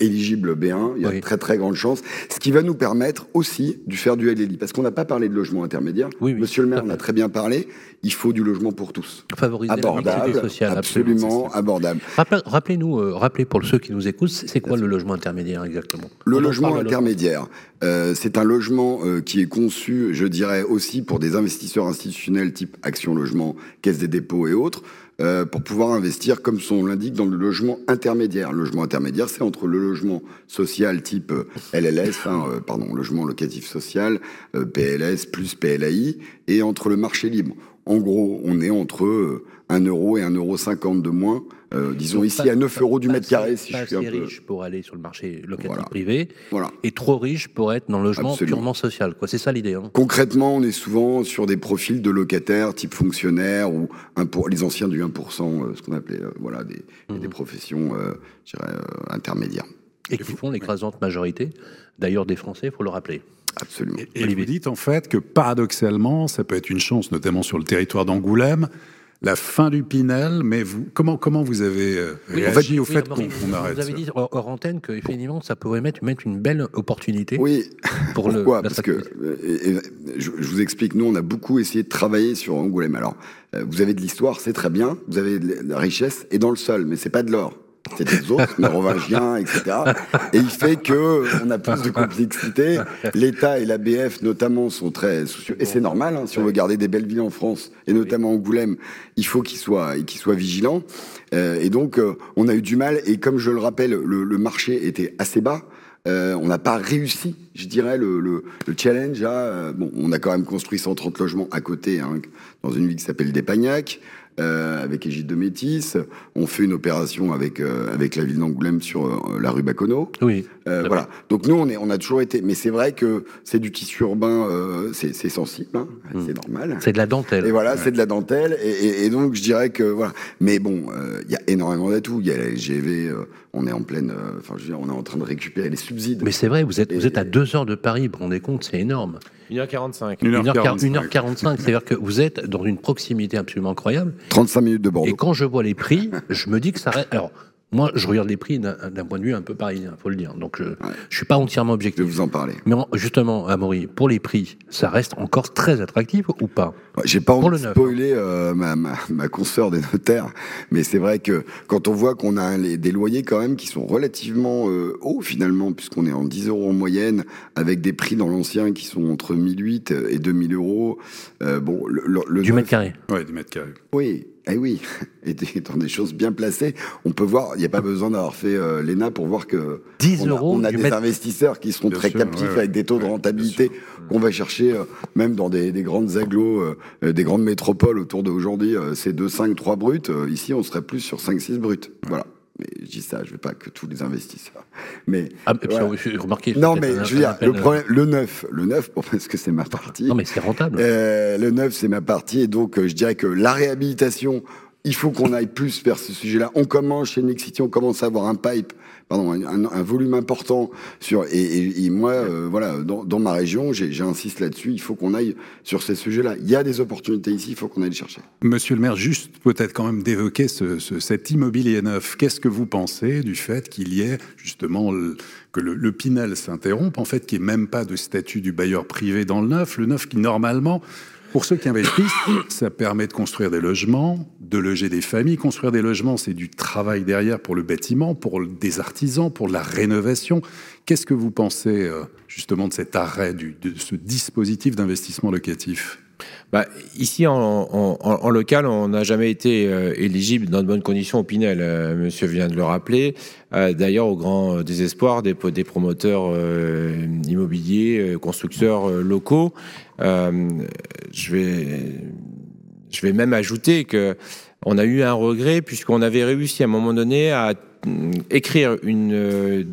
H: éligible B1, il y a de très très grande chance, ce qui va nous permettre aussi de faire du LLI, parce qu'on n'a pas parlé de logement intermédiaire.
B: Oui,
H: Monsieur le maire en a très bien parlé. Il faut du logement pour tous,
B: favoriser
H: abordable,
B: sociale,
H: absolument, abordable.
B: Rappelez-nous, euh, rappelez pour ceux qui nous écoutent, c'est quoi le logement intermédiaire exactement?
H: Le logement? intermédiaire, euh, c'est un logement euh, qui est conçu, je dirais aussi pour des investisseurs institutionnels type Action Logement, Caisse des dépôts et autres. Euh, pour pouvoir investir, comme son l'indique, dans le logement intermédiaire. Logement intermédiaire, c'est entre le logement social type euh, LLS, hein, euh, pardon, logement locatif social, PLS plus PLAI, et entre le marché libre. En gros, on est entre 1 euro et 1,50 euro de moins euh, disons ici à 9 euros du mètre carré.
B: Si pas je suis assez riche pour aller sur le marché locatif privé, voilà. et trop riche pour être dans le logement purement social. Quoi, c'est ça l'idée. Hein.
H: Concrètement, on est souvent sur des profils de locataires type fonctionnaire ou un pour les anciens du 1%, euh, ce qu'on appelait euh, voilà des, mmh. des professions, je dirais intermédiaires.
B: Et qui font l'écrasante majorité, d'ailleurs des Français, il faut le rappeler.
H: Absolument.
C: Et, et vous dites en fait que paradoxalement, ça peut être une chance, notamment sur le territoire d'Angoulême, la fin du Pinel, mais vous, comment, comment vous avez euh, réagi au fait qu'on arrête
B: Vous avez dit hors antenne qu'effectivement, ça pourrait mettre, mettre une belle opportunité.
H: Oui, pour pourquoi? Parce que, euh, je, vous explique, nous, on a beaucoup essayé de travailler sur Angoulême. Alors, euh, vous avez de l'histoire, c'est très bien, vous avez de la richesse, et dans le sol, mais c'est pas de l'or c'est des autres mérovingiens, etc. Et il fait que on a plus de complexité. L'État et l'ABF notamment sont très soucieux, et c'est normal. Hein, si on veut garder des belles villes en France, et notamment Angoulême, il faut qu'ils soient, qu'ils soient vigilants. Euh, et donc, euh, on a eu du mal. Et comme je le rappelle, le, le marché était assez bas. Euh, on n'a pas réussi, je dirais, le, le, le challenge. À, bon, on a quand même construit 130 logements à côté, hein, dans une ville qui s'appelle Despagnac. Euh, avec Égide de Métis. On fait une opération avec euh, avec la ville d'Angoulême sur euh, la rue Bacono.
B: Oui.
H: Voilà. Donc nous on est on a toujours été, mais c'est vrai que c'est du tissu urbain, c'est sensible, hein. hmm. c'est normal.
B: C'est de la dentelle.
H: Et voilà, c'est de la dentelle. Et, et, donc je dirais que voilà. Mais bon, il y a énormément d'atouts. Il y a la LGV. on est en pleine, enfin je veux dire, on est en train de récupérer les subsides.
B: Mais c'est vrai, vous êtes vous êtes à deux heures de Paris. Vous vous rendez compte, c'est énorme.
E: 1h45.
B: 1h45, 1h45 c'est-à-dire que vous êtes dans une proximité absolument incroyable.
H: 35 minutes de Bordeaux.
B: Et quand je vois les prix, je me dis que ça reste. Alors, moi, je regarde les prix d'un point de vue un peu parisien, faut le dire. Donc, je, je suis pas entièrement objectif.
H: Je vais vous en parler.
B: Mais justement, Amaury, pour les prix, ça reste encore très attractif ou pas?
H: J'ai pas envie de spoiler euh, ma, ma, ma consoeur des notaires, mais c'est vrai que quand on voit qu'on a des loyers quand même qui sont relativement euh, hauts finalement, puisqu'on est en 10 euros en moyenne, avec des prix dans l'ancien qui sont entre 1008 et 2000 euros. Euh, bon, le, le,
B: du mètre carré.
C: Ouais, du mètre carré.
H: Oui. Eh oui, et dans des choses bien placées, on peut voir, il n'y a pas besoin d'avoir fait euh, l'ENA pour voir que
B: 10
H: on a,
B: euros
H: on a des investisseurs qui seront très captifs avec des taux de rentabilité qu'on va chercher euh, même dans des, des grandes agglos, euh, des grandes métropoles autour d'aujourd'hui, c'est 2, 5, 3 bruts. ici, on serait plus sur 5, 6 bruts. Voilà. Mais je dis ça, je veux pas que tous les investisseurs. Mais,
B: ah, voilà. remarqué.
H: Non, mais je veux dire, le problème, le neuf, le neuf, parce que c'est ma partie.
B: Non, mais c'est rentable.
H: Euh, le neuf, c'est ma partie, et donc je dirais que la réhabilitation, il faut qu'on aille plus vers ce sujet-là. On commence chez Nexity, on commence à avoir un pipe pardon, un, volume important sur et, moi euh, voilà dans, ma région j'insiste là-dessus il faut qu'on aille sur ces sujets-là. Il y a des opportunités ici il faut qu'on aille les chercher.
C: Monsieur le maire juste peut-être quand même d'évoquer ce, ce, cet immobilier neuf. Qu'est-ce que vous pensez du fait qu'il y ait justement que le, le Pinel s'interrompe en fait qu'il n'y ait même pas de statut du bailleur privé dans le neuf le neuf qui normalement pour ceux qui investissent, ça permet de construire des logements, de loger des familles. Construire des logements, c'est du travail derrière pour le bâtiment, pour des artisans, pour la rénovation. Qu'est-ce que vous pensez euh, justement de cet arrêt de ce dispositif d'investissement locatif?
E: Bah, ici, en, local, on n'a jamais été euh, éligible dans de bonnes conditions au Pinel. Euh, monsieur vient de le rappeler. D'ailleurs, au grand désespoir des promoteurs immobiliers, constructeurs locaux. Je vais, je vais même ajouter que on a eu un regret puisqu'on avait réussi à un moment donné à mm, écrire une,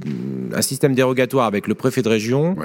E: un système dérogatoire avec le préfet de région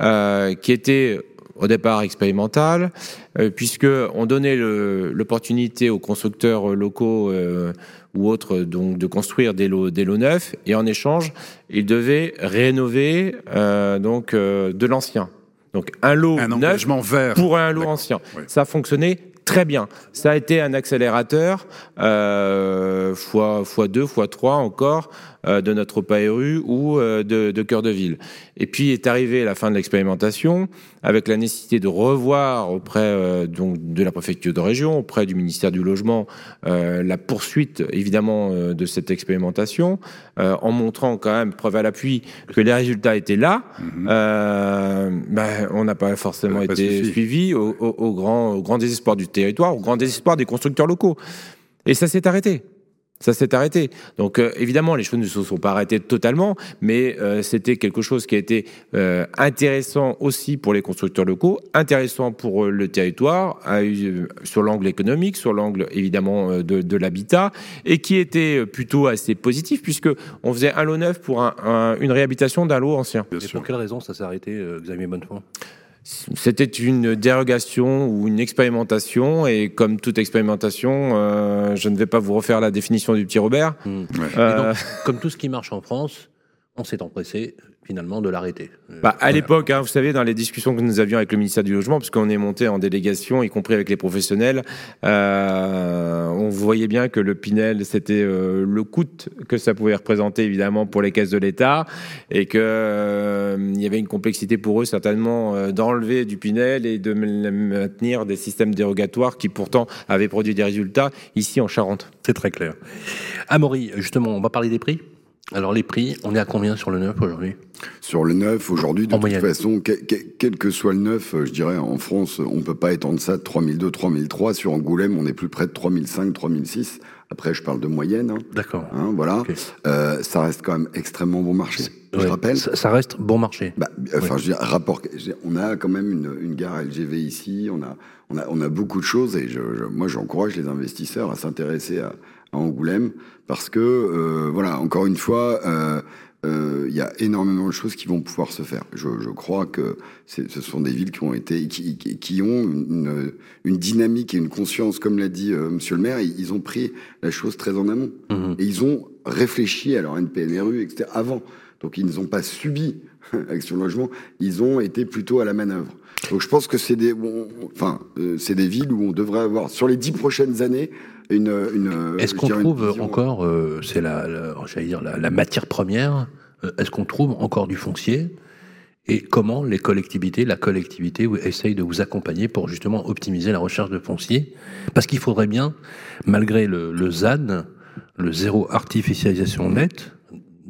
E: euh, qui était au départ expérimental, euh, puisque on donnait l'opportunité aux constructeurs locaux euh, ou autres donc de construire des lots, des lots neufs, et en échange, ils devaient rénover euh, donc euh, de l'ancien. Donc un lot neuf pour un lot ancien. Ça fonctionnait très bien. Ça a été un accélérateur euh, fois fois deux, fois trois encore de notre PARU ou euh, de, de cœur de ville. Et puis est arrivé la fin de l'expérimentation avec la nécessité de revoir auprès euh, donc de la préfecture de région, auprès du ministère du logement, euh, la poursuite évidemment de cette expérimentation, en montrant quand même preuve à l'appui que les résultats étaient là. Ben, on n'a pas forcément été suivi au, au, au, grand, au grand désespoir du territoire, au grand désespoir des constructeurs locaux. Et ça s'est arrêté. Ça s'est arrêté. Donc euh, évidemment, les choses ne se sont pas arrêtées totalement, mais euh, c'était quelque chose qui a été euh, intéressant aussi pour les constructeurs locaux, intéressant pour le territoire, sur l'angle économique, sur l'angle évidemment de, de l'habitat, et qui était plutôt assez positif puisque on faisait un lot neuf pour un, une réhabilitation d'un lot ancien.
B: Et pour quelle raison ça s'est arrêté, Xavier Bonnefond
E: c'était une dérogation ou une expérimentation, et comme toute expérimentation, euh, je ne vais pas vous refaire la définition du petit Robert.
B: Mmh. Euh... donc, comme tout ce qui marche en France, on s'est empressé finalement de l'arrêter.
E: Euh, bah, à l'époque, hein, vous savez, dans les discussions que nous avions avec le ministère du Logement, puisqu'on est monté en délégation, y compris avec les professionnels, euh, on voyait bien que le Pinel, c'était euh, le coût que ça pouvait représenter évidemment pour les caisses de l'État, et qu'il il y avait une complexité pour eux certainement d'enlever du Pinel et de maintenir des systèmes dérogatoires qui pourtant avaient produit des résultats ici en Charente.
B: C'est très clair. Amaury, justement, on va parler des prix? Alors les prix, on est à combien sur le neuf aujourd'hui?
H: Sur le neuf aujourd'hui, de toute façon, quel que soit le neuf, euh, je dirais en France, on ne peut pas étendre ça de 3002, 3003. Sur Angoulême, on est plus près de 3005, 3006. Après, je parle de moyenne. Hein.
B: D'accord.
H: Hein, voilà. Euh, ça reste quand même extrêmement bon marché. Je rappelle.
B: Ça, reste bon marché.
H: Bah, enfin, je veux dire, rapport. On a quand même une, une, gare LGV ici. On a, on a, on a beaucoup de choses et je, moi, j'encourage les investisseurs à s'intéresser à, à Angoulême parce que, euh, voilà, encore une fois, euh, euh, il y a énormément de choses qui vont pouvoir se faire. Je, je crois que ce sont des villes qui ont été, qui, qui ont une, une, dynamique et une conscience, comme l'a dit Monsieur le Maire, ils, ont pris la chose très en amont mmh. et ils ont réfléchi à leur NPNRU, etc. Avant, donc ils ne ont pas subi Action Logement, ils ont été plutôt à la manœuvre. Donc je pense que c'est des, bon, enfin, c'est des villes où on devrait avoir sur les dix prochaines années
B: est-ce qu'on trouve encore, euh, c'est la, la, dire la, matière première, euh, est-ce qu'on trouve encore du foncier et comment les collectivités, la collectivité essaye de vous accompagner pour justement optimiser la recherche de foncier? Parce qu'il faudrait bien, malgré le, le ZAN, le zéro artificialisation nette,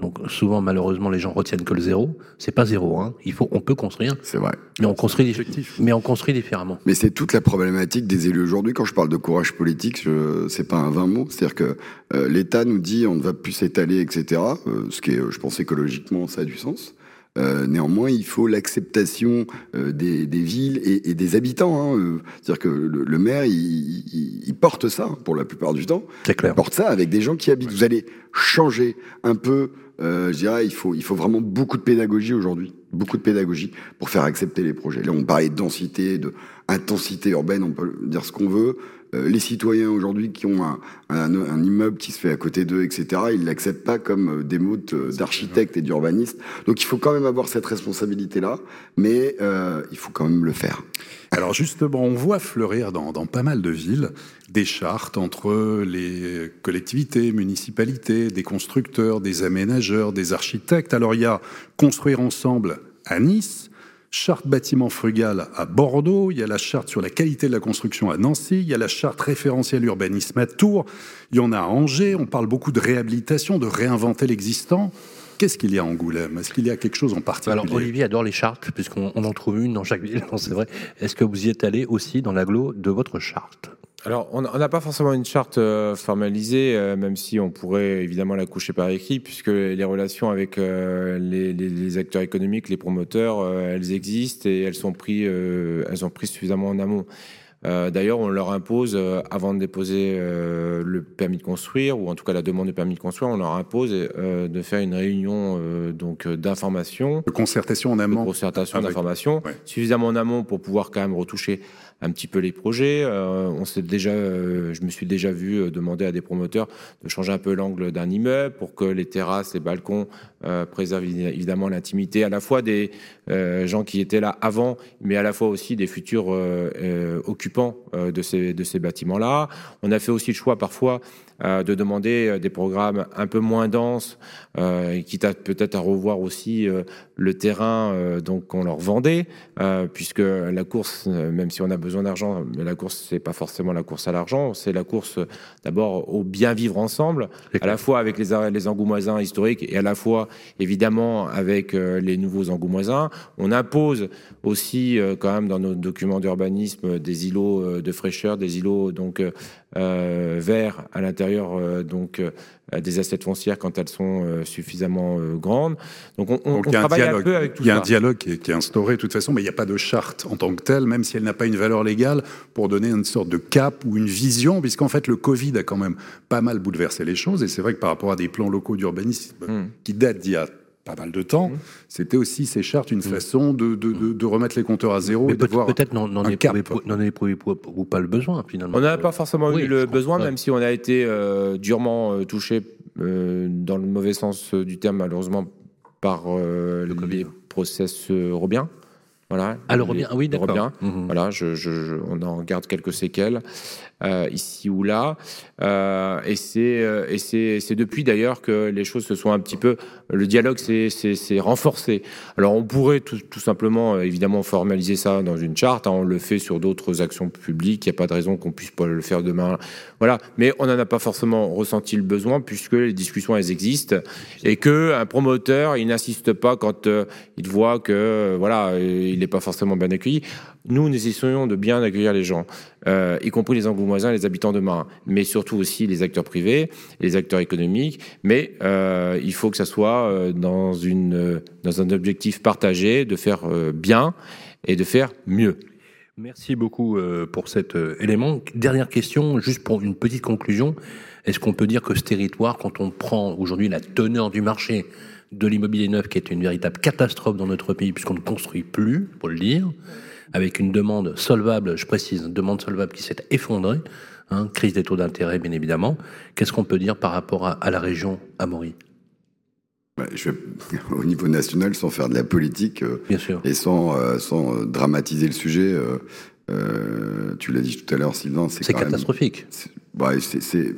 B: donc souvent, malheureusement, les gens retiennent que le zéro. C'est pas zéro. Hein. Il faut, on peut construire.
H: C'est vrai.
B: Mais on construit, mais on construit différemment.
H: Mais c'est toute la problématique des élus aujourd'hui. Quand je parle de courage politique, c'est pas un vain mot. C'est-à-dire que euh, l'État nous dit on ne va plus s'étaler, etc. Euh, ce qui est, je pense, écologiquement, ça a du sens. Euh, néanmoins, il faut l'acceptation euh, des, des, villes et, et des habitants. Hein. C'est-à-dire que le, maire, il, il, porte ça pour la plupart du temps.
B: C'est clair.
H: Il porte ça avec des gens qui habitent. Vous allez changer un peu je dirais, il faut, il faut vraiment beaucoup de pédagogie aujourd'hui, beaucoup de pédagogie pour faire accepter les projets. Là, on parlait de densité, de intensité urbaine, on peut dire ce qu'on veut. Euh, les citoyens aujourd'hui qui ont un, un, un, immeuble qui se fait à côté d'eux, etc., ils l'acceptent pas comme euh, des mots d'architectes et d'urbanistes. Donc il faut quand même avoir cette responsabilité-là, mais euh, il faut quand même le faire.
C: Alors justement, on voit fleurir dans, dans, pas mal de villes des chartes entre les collectivités, municipalités, des constructeurs, des aménageurs, des architectes. Alors il y a construire ensemble à Nice, charte bâtiment frugal à Bordeaux, il y a la charte sur la qualité de la construction à Nancy, il y a la charte référentielle urbanisme à Tours, il y en a à Angers, on parle beaucoup de réhabilitation, de réinventer l'existant. Qu'est-ce qu'il y a à Angoulême? Est-ce qu'il y a quelque chose en particulier?
B: Alors Olivier adore les chartes, puisqu'on en trouve une dans chaque ville, c'est vrai. Est-ce que vous y êtes allé aussi dans l'agglo de votre charte?
E: Alors, on n'a pas forcément une charte euh, formalisée, euh, même si on pourrait évidemment la coucher par écrit, puisque les relations avec euh, les, acteurs économiques, les promoteurs, elles existent et elles sont prises, elles ont pris suffisamment en amont. D'ailleurs, on leur impose, avant de déposer le permis de construire, ou en tout cas la demande de permis de construire, on leur impose de faire une réunion donc d'information,
C: de concertation en amont,
E: de concertation d'information, suffisamment en amont pour pouvoir quand même retoucher un petit peu les projets. Euh, on s'est déjà, euh, je me suis déjà vu euh, demander à des promoteurs de changer un peu l'angle d'un immeuble pour que les terrasses, les balcons préservent évidemment l'intimité à la fois des gens qui étaient là avant, mais à la fois aussi des futurs occupants de ces de ces bâtiments-là. On a fait aussi le choix parfois de demander des programmes un peu moins denses, euh, quitte à peut-être à revoir aussi le terrain donc qu'on leur vendait, puisque la course, même si on a besoin d'argent, la course, c'est pas forcément la course à l'argent, c'est la course d'abord au bien vivre ensemble, à la fois avec les, les engoumoisins historiques et à la fois, évidemment, avec euh, les nouveaux engoumoisins. On impose aussi, euh, quand même, dans nos documents d'urbanisme, des îlots euh, de fraîcheur, des îlots, donc, verts à l'intérieur, donc, des assiettes foncières quand elles sont suffisamment grandes. Donc on, on, travaille un, peu avec tout
C: ça. Il y a un dialogue qui est, qui est, instauré de toute façon, mais il n'y a pas de charte en tant que telle, même si elle n'a pas une valeur légale pour donner une sorte de cap ou une vision, puisqu'en fait le Covid a quand même pas mal bouleversé les choses. Et c'est vrai que par rapport à des plans locaux d'urbanisme hmm. qui datent d'il y a pas mal de temps, hmm. c'était aussi ces chartes une hmm. façon de, de, de, remettre les compteurs à zéro.
B: Mais peut-être n'en éprouvez-vous pas le besoin finalement.
E: On n'a pas forcément eu le besoin, même si on a été euh, durement euh, touché euh, dans le mauvais sens du terme, malheureusement par le les process Robien.
B: Voilà. Ah, le Robien, ah oui, d'accord.
E: Voilà, je, je, on en garde quelques séquelles. Euh, ici ou là. Euh, et c'est euh, c'est depuis d'ailleurs que les choses se sont un petit peu le dialogue s'est renforcé. Alors on pourrait tout, tout, simplement évidemment formaliser ça dans une charte. Hein, on le fait sur d'autres actions publiques. Il n'y a pas de raison qu'on puisse pas le faire demain. Voilà. Mais on n'en a pas forcément ressenti le besoin puisque les discussions elles existent et que un promoteur il n'insiste pas quand il voit que voilà il n'est pas forcément bien accueilli. Nous, nous essayons de bien accueillir les gens, euh, y compris les Angoumoisins, les habitants de Marin, mais surtout aussi les acteurs privés, les acteurs économiques. Mais euh, il faut que ça soit euh, dans, une, dans un objectif partagé de faire bien et de faire mieux.
B: Merci beaucoup pour cet élément. Dernière question, juste pour une petite conclusion. Est-ce qu'on peut dire que ce territoire, quand on prend aujourd'hui la teneur du marché de l'immobilier neuf, qui est une véritable catastrophe dans notre pays, puisqu'on ne construit plus, pour le dire, avec une demande solvable, je précise, une demande solvable qui s'est effondrée, hein, crise des taux d'intérêt bien évidemment. Qu'est-ce qu'on peut dire par rapport à, la région Amaury?
H: Bah, je au niveau national, sans faire de la politique euh,
B: Bien sûr.
H: et sans, euh, sans euh, dramatiser le sujet, tu l'as dit tout à l'heure, Sylvain,
B: c'est catastrophique.
H: Bah, c'est,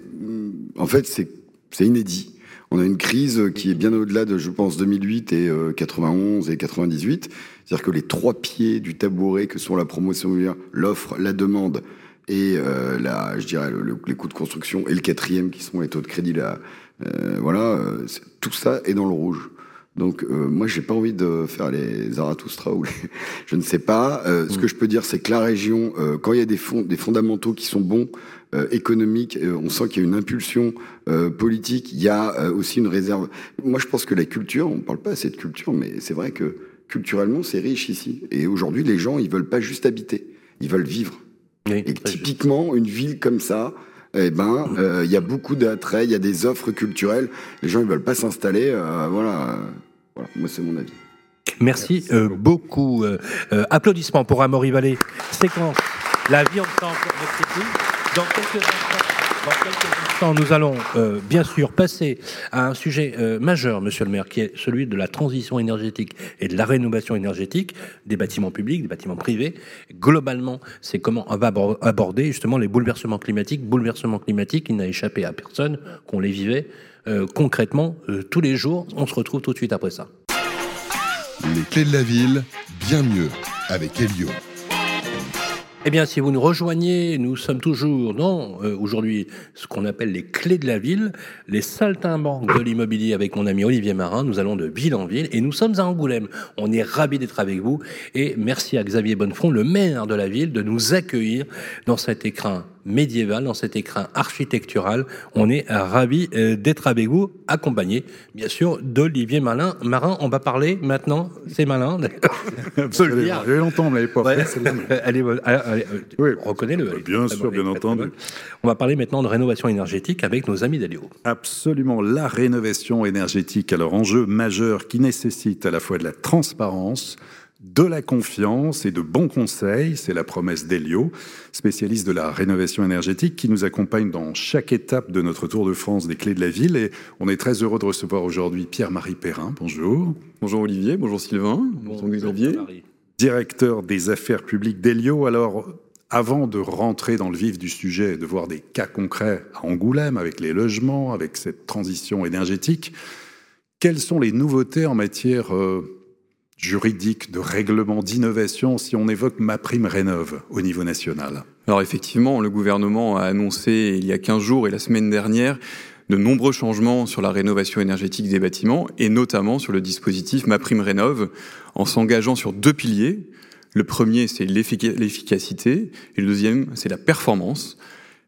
H: en fait, c'est inédit. On a une crise qui est bien au-delà de, je pense, 2008 et 91 et 98. C'est-à-dire que les trois pieds du tabouret que sont la promotion l'offre, la demande et euh, la, je dirais les coûts de construction et le quatrième qui sont les taux de crédit là, euh, voilà, euh, tout ça est dans le rouge. Donc euh, moi j'ai pas envie de faire les Zarathustra ou les... je ne sais pas. Euh, ce mm. que je peux dire c'est que la région, euh, quand il y a des fonds, des fondamentaux qui sont bons, économiques, on sent qu'il y a une impulsion politique. Il y a aussi une réserve. Moi je pense que la culture, on parle pas assez de culture, mais c'est vrai que culturellement, c'est riche ici. Et aujourd'hui, les gens, ils veulent pas juste habiter, ils veulent vivre. et typiquement, une ville comme ça, eh ben, euh, il y a beaucoup d'attraits, il y a des offres culturelles. Les gens, ils veulent pas s'installer. Euh, voilà. voilà, moi, c'est mon avis.
B: Merci, euh, beaucoup. applaudissements pour Amaury Vallée. Séquence. La vie ensemble. Dans quelques instants. Quelques instants, nous allons euh, bien sûr passer à un sujet euh, majeur, monsieur le maire, qui est celui de la transition énergétique et de la rénovation énergétique des bâtiments publics, des bâtiments privés. Globalement, c'est comment on va aborder justement les bouleversements climatiques, bouleversements climatiques, il n'a échappé à personne, qu'on les vivait euh, concrètement tous les jours. On se retrouve tout de suite après ça.
A: Les clés de la ville, bien mieux, avec Elio.
B: Eh bien, si vous nous rejoignez, nous sommes toujours dans, euh, aujourd'hui, ce qu'on appelle les clés de la ville, les saltimbanques de l'immobilier avec mon ami Olivier Marin. Nous allons de ville en ville et nous sommes à Angoulême. On est ravis d'être avec vous et merci à Xavier Bonnefond, le maire de la ville, de nous accueillir dans cet écrin médiéval, dans cet écran architectural. On est ravis euh, d'être avec vous, accompagné, bien sûr, d'Olivier Malin. Marin, on va parler maintenant, c'est malin,
C: Absolument. J'ai longtemps, mais pas ouais.
B: allez, allez, oui. Reconnais-le.
C: Bien sûr, bien entendu.
B: On va parler maintenant de rénovation énergétique avec nos amis d'Alio.
C: Absolument, la rénovation énergétique, alors enjeu majeur qui nécessite à la fois de la transparence, de la confiance et de bons conseils. C'est la promesse d'Elio, spécialiste de la rénovation énergétique, qui nous accompagne dans chaque étape de notre Tour de France des clés de la ville. Et on est très heureux de recevoir aujourd'hui Pierre-Marie Perrin. Bonjour.
I: Bonjour Olivier, bonjour Sylvain, bonjour Xavier.
C: Directeur des affaires publiques d'Elio. Alors, avant de rentrer dans le vif du sujet, de voir des cas concrets à Angoulême avec les logements, avec cette transition énergétique, quelles sont les nouveautés en matière euh, juridique, de règlement, d'innovation si on évoque ma prime au niveau national
I: Alors effectivement, le gouvernement a annoncé il y a 15 jours et la semaine dernière de nombreux changements sur la rénovation énergétique des bâtiments et notamment sur le dispositif Ma Prime Rénove en s'engageant sur deux piliers. Le premier, c'est l'efficacité et le deuxième, c'est la performance.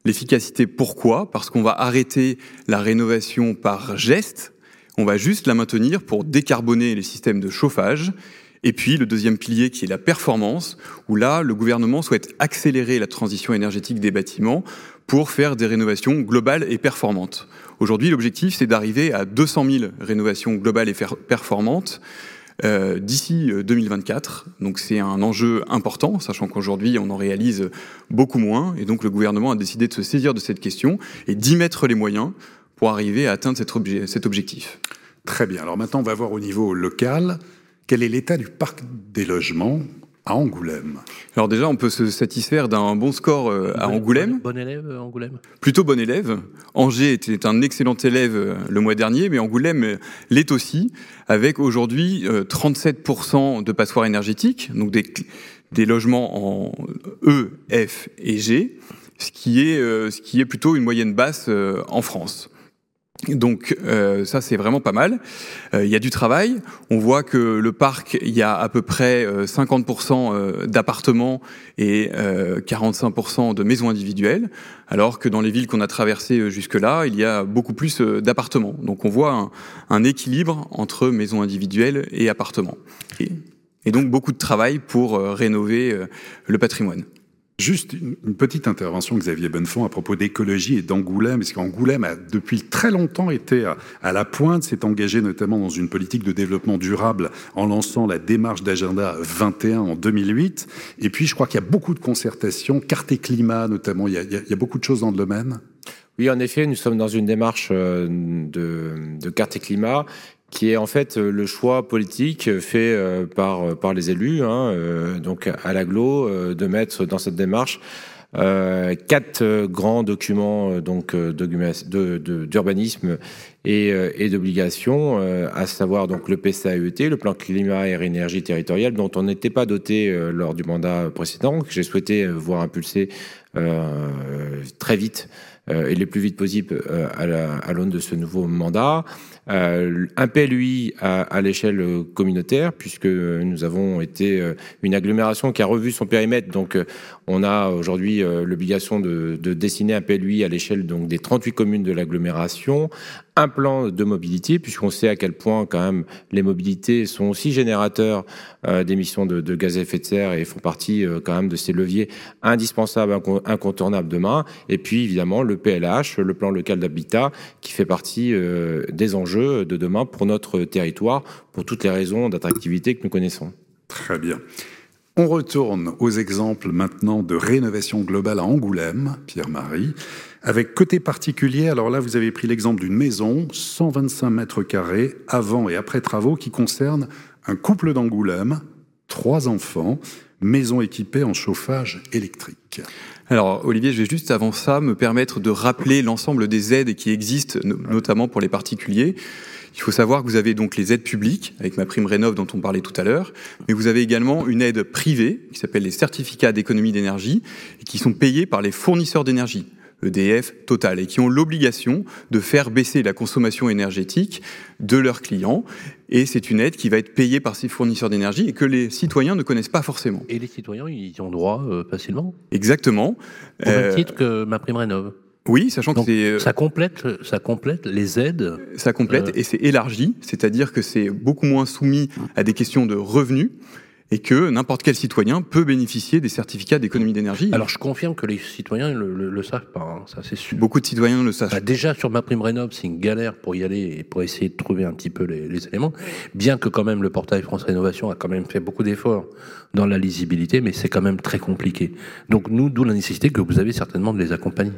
I: L'efficacité, pourquoi? Parce qu'on va arrêter la rénovation par geste, on va juste la maintenir pour décarboner les systèmes de chauffage. Et puis le deuxième pilier qui est la performance, où là, le gouvernement souhaite accélérer la transition énergétique des bâtiments pour faire des rénovations globales et performantes. Aujourd'hui, l'objectif, c'est d'arriver à 200 000 rénovations globales et performantes euh, d'ici 2024. Euh, donc c'est un enjeu important, sachant qu'aujourd'hui, on en réalise beaucoup moins. Et donc le gouvernement a décidé de se saisir de cette question et d'y mettre les moyens pour arriver à atteindre cet, cet objectif.
C: Très bien. Alors maintenant, on va voir au niveau local quel est l'état du parc des logements à Angoulême?
I: Alors déjà, on peut se satisfaire d'un bon score euh, à Angoulême.
B: Bon élève, euh, Angoulême
I: Plutôt bon élève. Angers était un excellent élève euh, le mois dernier, mais Angoulême l'est aussi, avec aujourd'hui 37% de passoires énergétiques, donc des, des logements en E, F et G, ce qui est, ce qui est plutôt une moyenne basse en France. Donc euh, ça c'est vraiment pas mal. Euh, il y a du travail. On voit que le parc, il y a à peu près 50% euh, d'appartements et 45% de maisons individuelles, alors que dans les villes qu'on a traversées jusque-là, il y a beaucoup plus d'appartements. Donc on voit un, équilibre entre maisons individuelles et appartements. Et donc beaucoup de travail pour rénover le patrimoine.
C: Juste une petite intervention, Xavier Bonnefond, à propos d'écologie et d'Angoulême, parce qu'Angoulême a depuis très longtemps été à, la pointe, s'est engagé notamment dans une politique de développement durable en lançant la démarche d'agenda 21 en 2008. Et puis, je crois qu'il y a beaucoup de concertations, carte et climat notamment, il y, a, beaucoup de choses dans le domaine.
E: Oui, en effet, nous sommes dans une démarche euh, de, de carte et climat qui est en fait euh, le choix politique fait euh, par, euh, par les élus, hein, donc à l'aglo, de mettre dans cette démarche euh, quatre grands documents donc d'urbanisme et, et d'obligation, à savoir donc le PCAET, le plan climat et énergie territoriale, dont on n'était pas doté lors du mandat précédent, que j'ai souhaité voir impulser très vite et le plus vite possible à l'aune de ce nouveau mandat. Euh, un PLUI à, l'échelle communautaire, puisque nous avons été euh, une agglomération qui a revu son périmètre. Donc, euh, on a aujourd'hui l'obligation de, de, dessiner un PLUI à l'échelle donc des 38 communes de l'agglomération, un plan de mobilité, puisqu'on sait à quel point quand même les mobilités sont aussi générateurs d'émissions de, gaz à effet de serre et font partie quand même de ces leviers indispensables, incontournables demain. Et puis évidemment le PLH, le plan local d'habitat, qui fait partie des enjeux de demain pour notre territoire, pour toutes les raisons d'attractivité que nous connaissons.
C: Très bien. On retourne aux exemples maintenant de rénovation globale à Angoulême, Pierre-Marie, avec côté particulier. Alors là, vous avez pris l'exemple d'une maison, 125 mètres carrés, avant et après travaux, qui concerne un couple d'Angoulême, trois enfants, maison équipée en chauffage électrique.
I: Alors Olivier, je vais juste avant ça me permettre de rappeler l'ensemble des aides qui existent, notamment pour les particuliers. Il faut savoir que vous avez donc les aides publiques, avec ma prime Rénov dont on parlait tout à l'heure, mais vous avez également une aide privée, qui s'appelle les certificats d'économie d'énergie, et qui sont payés par les fournisseurs d'énergie. EDF, Total, et qui ont l'obligation de faire baisser la consommation énergétique de leurs clients. Et c'est une aide qui va être payée par ces fournisseurs d'énergie et que les citoyens ne connaissent pas forcément.
B: Et les citoyens, ils ont droit euh, facilement?
I: Exactement.
B: Au même euh, titre que ma prime rénov.
I: Oui, sachant que c'est
B: euh, ça complète, ça complète les aides.
I: Ça complète et c'est élargi, c'est-à-dire que c'est beaucoup moins soumis à des questions de revenus et que n'importe quel citoyen peut bénéficier des certificats d'économie d'énergie.
B: Alors je confirme que les citoyens ne le, le, savent pas, hein, ça c'est sûr.
I: Beaucoup de citoyens le savent.
B: Bah, déjà sur ma prime rénov, c'est une galère pour y aller et pour essayer de trouver un petit peu les, les éléments, bien que quand même le portail France Rénovation a quand même fait beaucoup d'efforts dans la lisibilité, mais c'est quand même très compliqué. Donc nous, d'où la nécessité que vous avez certainement de les accompagner.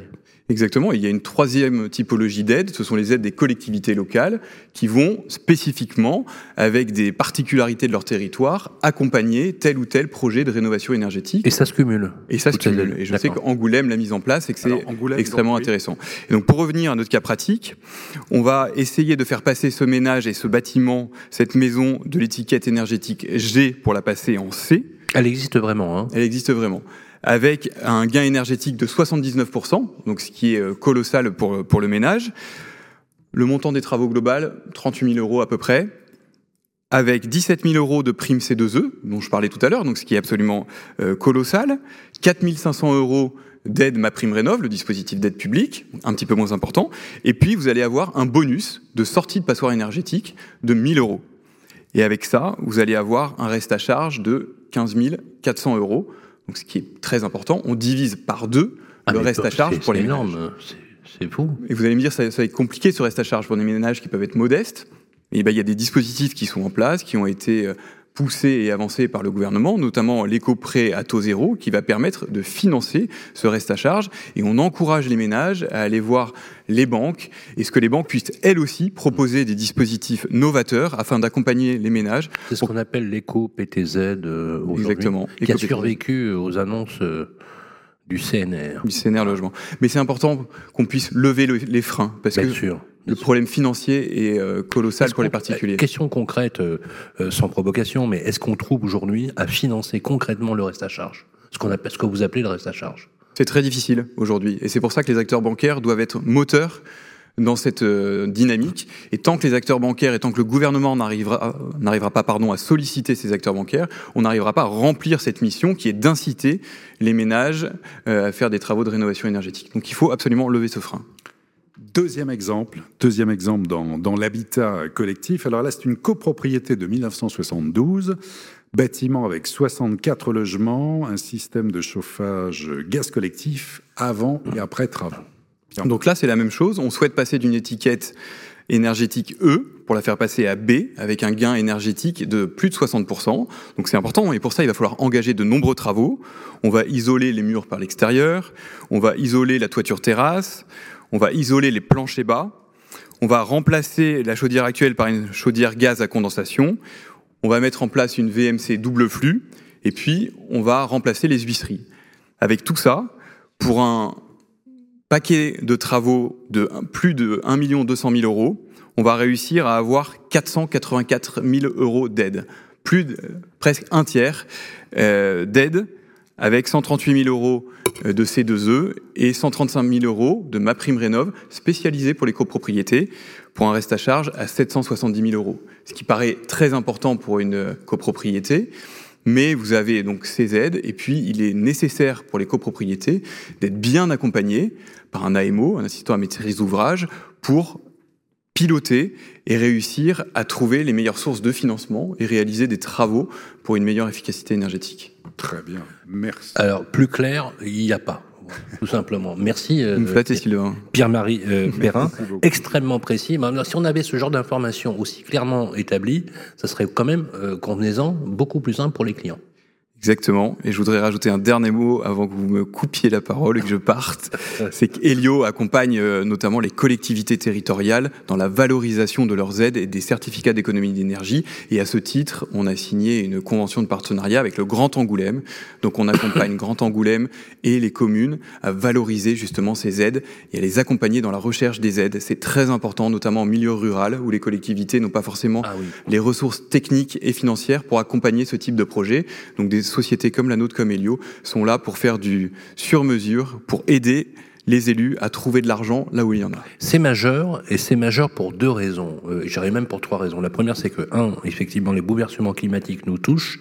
I: Exactement. Il y a une troisième typologie d'aide, ce sont les aides des collectivités locales qui vont spécifiquement, avec des particularités de leur territoire, accompagner tel ou tel projet de rénovation énergétique.
B: Et ça se cumule.
I: Et ça se cumule. Et je sais qu'Angoulême l'a mise en place et que c'est extrêmement intéressant. Et donc pour revenir à notre cas pratique, on va essayer de faire passer ce ménage et ce bâtiment, cette maison de l'étiquette énergétique G pour la passer en C.
B: Elle existe vraiment. Hein
I: Elle existe vraiment avec un gain énergétique de 79%, donc ce qui est euh, colossal pour, pour le ménage. Le montant des travaux global, 38 000 euros à peu près, avec 17 000 euros de prime C2E, dont je parlais tout à l'heure, donc ce qui est absolument euh, colossal, 4 500 euros d'aide Ma Prime Rénov, le dispositif d'aide publique, un petit peu moins important, et puis vous allez avoir un bonus de sortie de passoire énergétique de 1000 euros. Et avec ça, vous allez avoir un reste à charge de 15 400 euros, donc ce qui est très important, on divise par deux ah, le reste à charge pour les
B: énorme. ménages. C'est fou.
I: Et vous allez me dire, ça, ça va être compliqué ce reste à charge pour des ménages qui peuvent être modestes. Et ben, il y a des dispositifs qui sont en place, qui ont été euh, poussé et avancé par le gouvernement, notamment l'éco-prêt à taux zéro, qui va permettre de financer ce reste à charge. Et on encourage les ménages à aller voir les banques et ce que les banques puissent elles aussi proposer des dispositifs novateurs afin d'accompagner les ménages.
B: C'est ce qu'on appelle l'éco-PTZ euh, aujourd'hui,
I: Exactement.
B: qui a survécu aux annonces euh, du CNR.
I: du CNR logement. Mais c'est important qu'on puisse lever le- les freins parce
B: Bien
I: que
B: sûr.
I: Le problème financier est euh, colossal pour les particuliers.
B: Question concrète, euh, euh, sans provocation, mais est-ce qu'on trouve aujourd'hui à financer concrètement le reste à charge? Ce, qu'on appelle, ce que vous appelez le reste à charge
I: C'est très difficile aujourd'hui et c'est pour ça que les acteurs bancaires doivent être moteurs dans cette euh, dynamique. Et tant que les acteurs bancaires et tant que le gouvernement n'arrivera n'arrivera pas pardon, à solliciter ces acteurs bancaires, on n'arrivera pas à remplir cette mission qui est d'inciter les ménages euh, à faire des travaux de rénovation énergétique. Donc il faut absolument lever ce frein.
C: Deuxième exemple, deuxième exemple dans, dans l'habitat collectif. Alors là, c'est une copropriété de 1972, bâtiment avec 64 logements, un système de chauffage gaz collectif avant et après travaux.
I: Donc là, c'est la même chose. On souhaite passer d'une étiquette énergétique E pour la faire passer à B avec un gain énergétique de plus de 60%. Donc c'est important et pour ça, il va falloir engager de nombreux travaux. On va isoler les murs par l'extérieur, on va isoler la toiture terrasse, on va isoler les planchers bas, on va remplacer la chaudière actuelle par une chaudière gaz à condensation, on va mettre en place une VMC double flux et puis on va remplacer les huisseries. Avec tout ça, pour un paquet de travaux de plus de 1 200 000 euros, on va réussir à avoir 484 000 euros d'aide. Plus presque un tiers euh, d'aide avec 138 000 euros euh, de C2E et 135 000 euros de ma prime rénov spécialisée pour les copropriétés pour un reste à charge à 770 000 euros. Ce qui paraît très important pour une euh, copropriété. Mais vous avez donc ces aides, et puis il est nécessaire pour les copropriétés d'être bien accompagnés par un AMO, un assistant à maîtrise d'ouvrage, pour piloter et réussir à trouver les meilleures sources de financement et réaliser des travaux pour une meilleure efficacité énergétique.
C: Très bien, merci.
B: Alors, plus clair, il n'y a pas. Tout simplement. Merci, euh,
I: Sylvain.
B: Pierre-Marie euh, Perrin. Extrêmement précis. Mais alors, si on avait ce genre d'informations aussi clairement établies, ça serait quand même euh, convenant beaucoup plus simple pour les clients.
I: Exactement. Et je voudrais rajouter un dernier mot avant que vous me coupiez la parole et que je parte. C'est qu'Elio accompagne euh, notamment les collectivités territoriales dans la valorisation de leurs aides et des certificats d'économie d'énergie. Et à ce titre, on a signé une convention de partenariat avec le Grand Angoulême. Donc on accompagne Grand Angoulême et les communes à valoriser justement ces aides et à les accompagner dans la recherche des aides. C'est très important, notamment en milieu rural où les collectivités n'ont pas forcément
B: Ah oui.
I: les ressources techniques et financières pour accompagner ce type de projet. Donc des sociétés comme la nôtre, comme Helio, sont là pour faire du sur-mesure, pour aider les élus à trouver de l'argent là où il y en a.
B: C'est majeur, et c'est majeur pour deux raisons. Euh, J'irais même pour trois raisons. La première, c'est que, un, effectivement, les bouleversements climatiques nous touchent,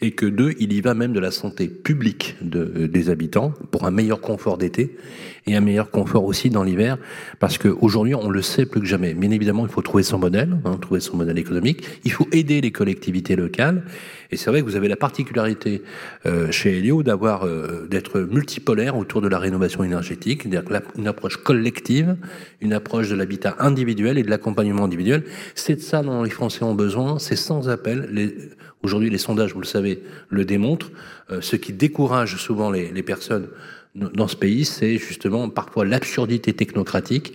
B: et que deux, il y va même de la santé publique euh, des habitants pour un meilleur confort d'été et un meilleur confort aussi dans l'hiver, parce qu'aujourd'hui, on le sait plus que jamais. Bien évidemment, il faut trouver son modèle, hein, trouver son modèle économique. Il faut aider les collectivités locales. Et c'est vrai que vous avez la particularité euh, chez Helio d'avoir euh, d'être multipolaire autour de la rénovation énergétique, c'est-à-dire une approche collective, une approche de l'habitat individuel et de l'accompagnement individuel. C'est de ça dont les Français ont besoin. C'est sans appel. Aujourd'hui, les sondages, vous le savez, le démontrent. Euh, ce qui décourage souvent les, personnes dans ce pays, c'est justement parfois l'absurdité technocratique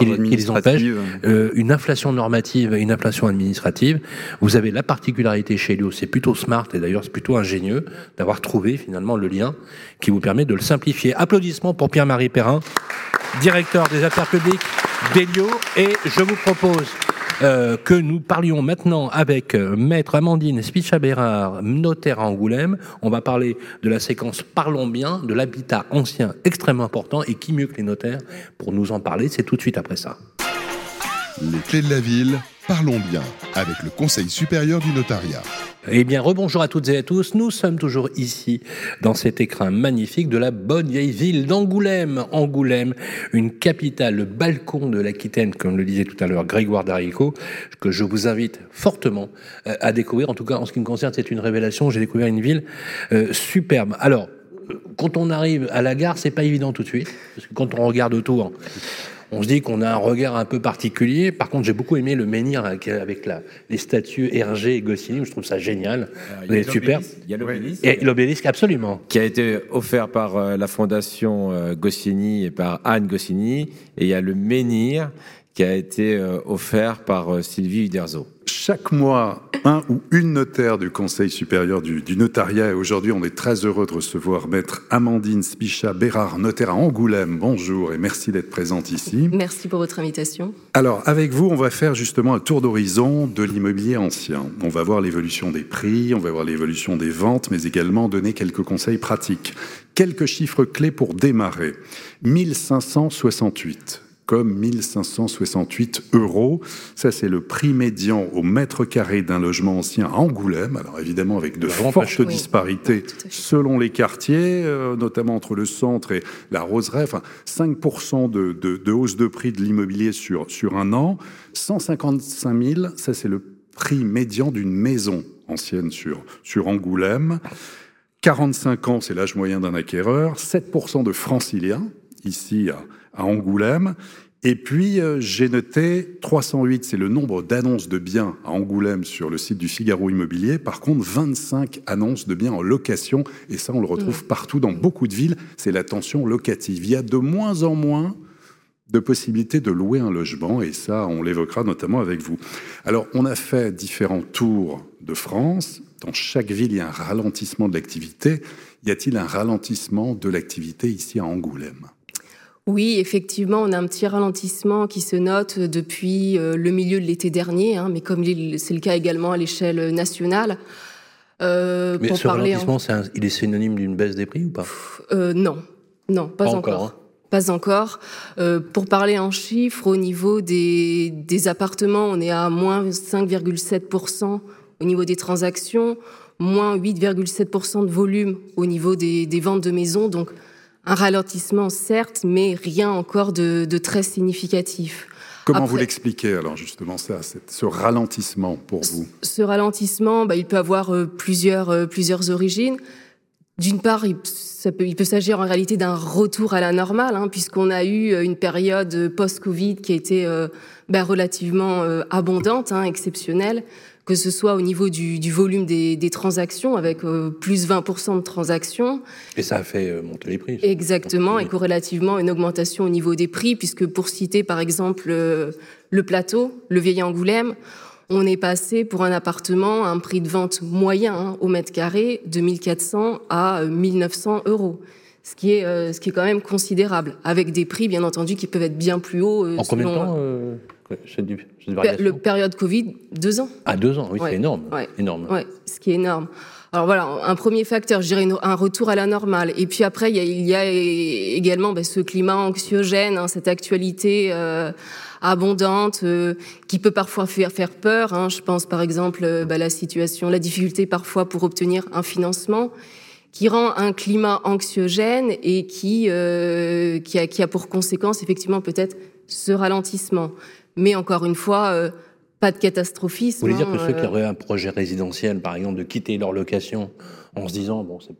B: qui, les- qui les empêche, euh, une inflation normative et une inflation administrative. Vous avez la particularité chez Helio, c'est plutôt smart et d'ailleurs c'est plutôt ingénieux d'avoir trouvé finalement le lien qui vous permet de le simplifier. Applaudissements pour Pierre-Marie Perrin, directeur des affaires publiques d'Helio. Et je vous propose euh, que nous parlions maintenant avec euh, Maître Amandine Spicha-Bérard, notaire à Angoulême. On va parler de la séquence Parlons bien, de l'habitat ancien extrêmement important. Et qui mieux que les notaires pour nous en parler? C'est tout de suite après ça.
A: Les clés de la ville, parlons bien, avec le Conseil supérieur du notariat.
B: Eh bien, rebonjour à toutes et à tous. Nous sommes toujours ici, dans cet écrin magnifique de la bonne vieille ville d'Angoulême. Angoulême, une capitale, le balcon de l'Aquitaine, comme le disait tout à l'heure Grégoire Darico, que je vous invite fortement euh, à découvrir. En tout cas, en ce qui me concerne, c'est une révélation. J'ai découvert une ville euh, superbe. Alors, euh, quand on arrive à la gare, c'est pas évident tout de suite, parce que quand on regarde autour, on se dit qu'on a un regard un peu particulier. Par contre, j'ai beaucoup aimé le menhir avec la, les statues Hergé et Goscinny. Je trouve ça génial.
E: Il
B: super.
E: Il y a l'obélisque.
B: Et l'obélisque, absolument.
E: Qui a été offert par euh, la fondation euh, Goscinny et par Anne Goscinny. Et il y a le menhir qui a été euh, offert par Sylvie Uderzo.
C: Chaque mois, un ou une notaire du Conseil supérieur du, notariat. Et aujourd'hui, on est très heureux de recevoir maître Amandine Spicha Bérard, notaire à Angoulême. Bonjour et merci d'être présente ici.
J: Merci pour votre invitation.
C: Alors, avec vous, on va faire justement un tour d'horizon de l'immobilier ancien. On va voir l'évolution des prix, on va voir l'évolution des ventes, mais également donner quelques conseils pratiques. Quelques chiffres clés pour démarrer. 1568 comme 1568 euros. Ça, c'est le prix médian au mètre carré d'un logement ancien à Angoulême. Alors évidemment, avec de fortes disparités selon les quartiers, euh, notamment entre le centre et la Roseraie. Enfin, 5% de, de, hausse de prix de l'immobilier sur, sur un an. 155 000, ça, c'est le prix médian d'une maison ancienne sur, sur Angoulême. 45 ans, c'est l'âge moyen d'un acquéreur. 7% de franciliens, ici à à Angoulême. Et puis, euh, j'ai noté 308, c'est le nombre d'annonces de biens à Angoulême sur le site du Figaro Immobilier. Par contre, 25 annonces de biens en location. Et ça, on le retrouve partout dans beaucoup de villes. C'est la tension locative. Il y a de moins en moins de possibilités de louer un logement. Et ça, on l'évoquera notamment avec vous. Alors, on a fait différents tours de France. Dans chaque ville, il y a un ralentissement de l'activité. Y a-t-il un ralentissement de l'activité ici à Angoulême?
J: Oui, effectivement, on a un petit ralentissement qui se note depuis euh, le milieu de l'été dernier, hein, mais comme c'est le cas également à l'échelle nationale.
B: Euh, mais ce ralentissement, il est synonyme d'une baisse des prix ou pas?
J: Euh, Non, non, pas, encore. Hein. Pas encore. pour parler en chiffres, au niveau des, des appartements, on est à moins 5,7% au niveau des transactions, moins 8,7% de volume au niveau des, des ventes de maisons. Donc, un ralentissement, certes, mais rien encore de, très significatif.
C: Comment vous l'expliquez alors justement ça, ce ralentissement pour vous?
J: Ce ralentissement, bah, il peut avoir euh, plusieurs, euh, plusieurs origines. D'une part, il, peut, il peut s'agir en réalité d'un retour à la normale, hein, puisqu'on a eu euh, une période post-Covid qui a été bah, relativement abondante, hein, exceptionnelle que ce soit au niveau du, volume des, transactions, avec euh, plus 20% de transactions.
B: Et ça a fait euh, monter les prix.
J: Exactement, et corrélativement une augmentation au niveau des prix, puisque pour citer par exemple euh, le plateau, le vieil Angoulême, on est passé pour un appartement à un prix de vente moyen hein, au mètre carré de 1400 à 1900 euros. Ce qui, est, ce qui est quand même considérable, avec des prix bien entendu qui peuvent être bien plus hauts.
B: en combien de temps
J: le période Covid, deux ans.
B: Ah, deux ans, oui, c'est énorme. énorme.
J: Ouais, ce qui est énorme. Alors voilà, un premier facteur, je dirais un retour à la normale. Et puis après, il y a, également bah, ce climat anxiogène, hein, cette actualité euh, abondante euh, qui peut parfois faire, faire peur. Hein. Je pense par exemple euh, bah, la situation, la difficulté parfois pour obtenir un financement qui rend un climat anxiogène et qui, qui, a, qui a pour conséquence effectivement peut-être ce ralentissement. Mais encore une fois, euh, pas de catastrophisme.
B: Vous voulez dire que ceux qui euh, auraient un projet résidentiel, par exemple, de quitter leur location en se disant, bon, c'est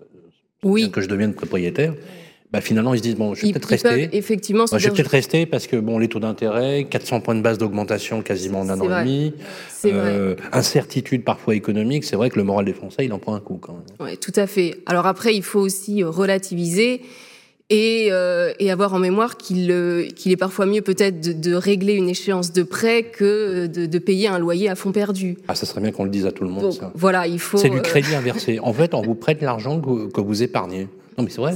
B: oui. que je devienne propriétaire, bah finalement ils se disent bon je vais peut-être rester
J: effectivement
B: je vais peut-être rester parce que bon les taux d'intérêt 400 points de base d'augmentation quasiment en un an et demi
J: euh,
B: incertitude parfois économique c'est vrai que le moral des Français il en prend un coup quand même
J: Oui, tout à fait alors après il faut aussi relativiser et, euh, et, avoir en mémoire qu'il euh, est parfois mieux peut-être de, de, régler une échéance de prêt que de, de, payer un loyer à fond perdu.
B: Ah, ça serait bien qu'on le dise à tout le monde. ça.
J: Voilà, il faut.
B: C'est du euh, crédit inversé. en fait, on vous prête l'argent que, que, vous épargnez. Non, mais c'est vrai.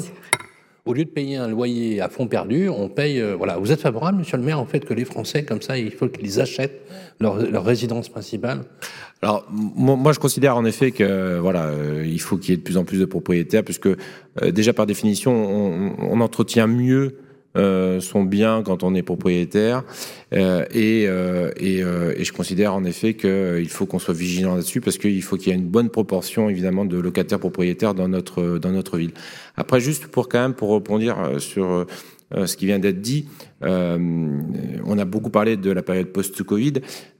B: Au lieu de payer un loyer à fond perdu, on paye. voilà, vous êtes favorable, Monsieur le Maire, en fait, que les Français, comme ça, il faut qu'ils achètent leur, résidence principale?
E: Alors moi je considère en effet que voilà euh, il faut qu'il y ait de plus en plus de propriétaires puisque euh, déjà par définition on, on entretient mieux euh, son bien quand on est propriétaire euh, et, euh, et, je considère en effet qu'il faut qu'on soit vigilant là-dessus parce qu'il faut qu'il y ait une bonne proportion évidemment de locataires propriétaires dans notre dans notre ville. Après juste pour quand même pour répondre sur ce qui vient d'être dit. Euh, on a beaucoup parlé de la période post-Covid.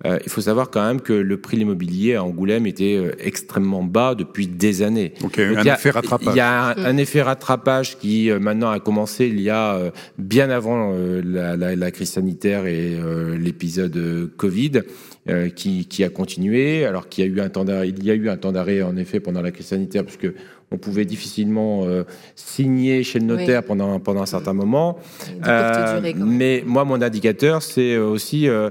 E: Euh, il faut savoir quand même que le prix de l'immobilier à Angoulême était euh, extrêmement bas depuis des années.
C: Donc, un
E: il y a-
C: effet rattrapage.
E: Il y a un, un effet rattrapage qui euh, maintenant a commencé il y a euh, bien avant euh, la, la- la crise sanitaire et euh, l'épisode Covid. euh, qui, qui a continué, alors qu'il y a eu un temps d'arrêt, il y a eu un temps d'arrêt en effet pendant la crise sanitaire, puisque on pouvait difficilement euh, signer chez le notaire
J: Oui.
E: pendant pendant un certain moment. Euh, mais moi, mon indicateur, c'est euh, aussi euh,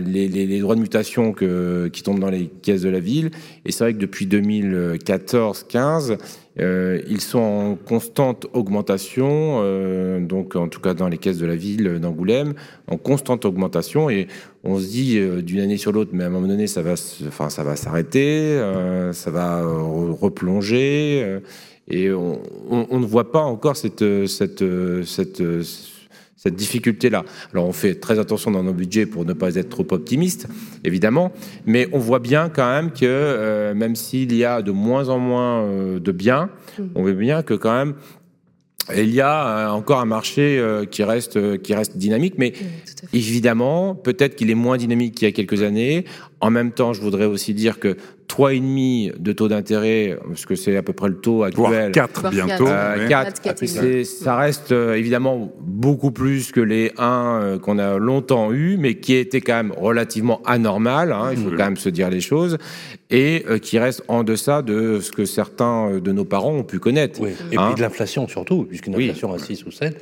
E: les, les- les droits de mutation que, qui tombent dans les caisses de la ville. Et c'est vrai que depuis 2014-15, euh, ils sont en constante augmentation, euh, donc en tout cas dans les caisses de la ville d'Angoulême, en constante augmentation. Et on se dit euh, d'une année sur l'autre, mais à un moment donné, ça va, enfin, ça va s'arrêter, ça va re- replonger. et on, ne voit pas encore cette, cette, cette difficulté-là. Alors on fait très attention dans nos budgets pour ne pas être trop optimiste, évidemment, mais on voit bien quand même que euh, même s'il y a de moins en moins euh, de biens, on voit bien que quand même il y a euh, encore un marché qui reste qui reste dynamique, mais
J: Oui.
E: Évidemment, peut-être qu'il est moins dynamique qu'il y a quelques années. En même temps, je voudrais aussi dire que 3,5 de taux d'intérêt, parce que c'est à peu près le taux
C: Voire
E: actuel.
C: 4
J: Voire
C: bientôt.
J: quatre.
E: Euh,
C: ouais.
E: quatre,
J: Quatre, quatre,
E: c'est- ça reste euh, évidemment beaucoup plus que les 1 euh, qu'on a longtemps eu, mais qui était quand même relativement anormal, hein, il faut quand même se dire les choses, et euh, qui reste en deçà de ce que certains euh, de nos parents ont pu connaître.
B: Oui. Et
E: Hein
B: puis de l'inflation surtout, puisqu'une
E: Oui.
B: inflation à 6 ou 7,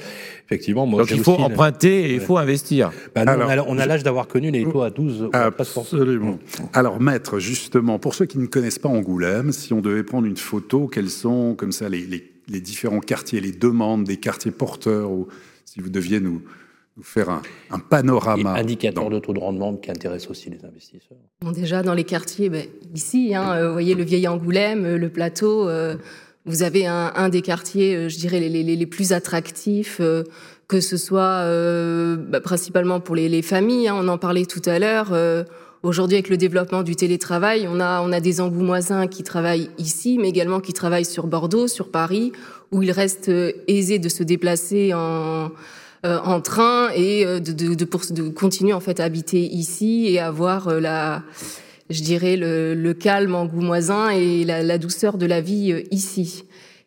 B: effectivement, moi
E: Donc il faut
B: aussi
E: emprunter et il faut investir.
B: Bah, nous,
C: Alors,
B: on a- l'âge d'avoir connu les taux à 12 ou à 13%.
C: Absolument. Alors, maître, justement, pour ceux qui ne connaissent pas Angoulême, si on devait prendre une photo, quels sont comme ça les, les- les différents quartiers, les demandes des quartiers porteurs, ou si vous deviez nous, nous faire un, un
B: Et
C: panorama.
B: indicateur
C: dans-
B: de taux de rendement qui intéresse aussi les investisseurs.
J: Bon, déjà, dans les quartiers, ben, ici, hein, euh, vous voyez le vieil Angoulême, euh, le plateau, euh, vous avez un, un des quartiers, je dirais, les, les- les plus attractifs, euh, que ce soit euh, bah, principalement pour les, les familles, hein, on en parlait tout à l'heure. euh, Aujourd'hui, avec le développement du télétravail, on a, on a des Angoumoisins qui travaillent ici, mais également qui travaillent sur Bordeaux, sur Paris, où il reste aisé de se déplacer en, en train et euh, de, de, de, de continuer en fait à habiter ici et avoir euh, la, je dirais le, le calme angoumoisin et la, la douceur de la vie euh, ici.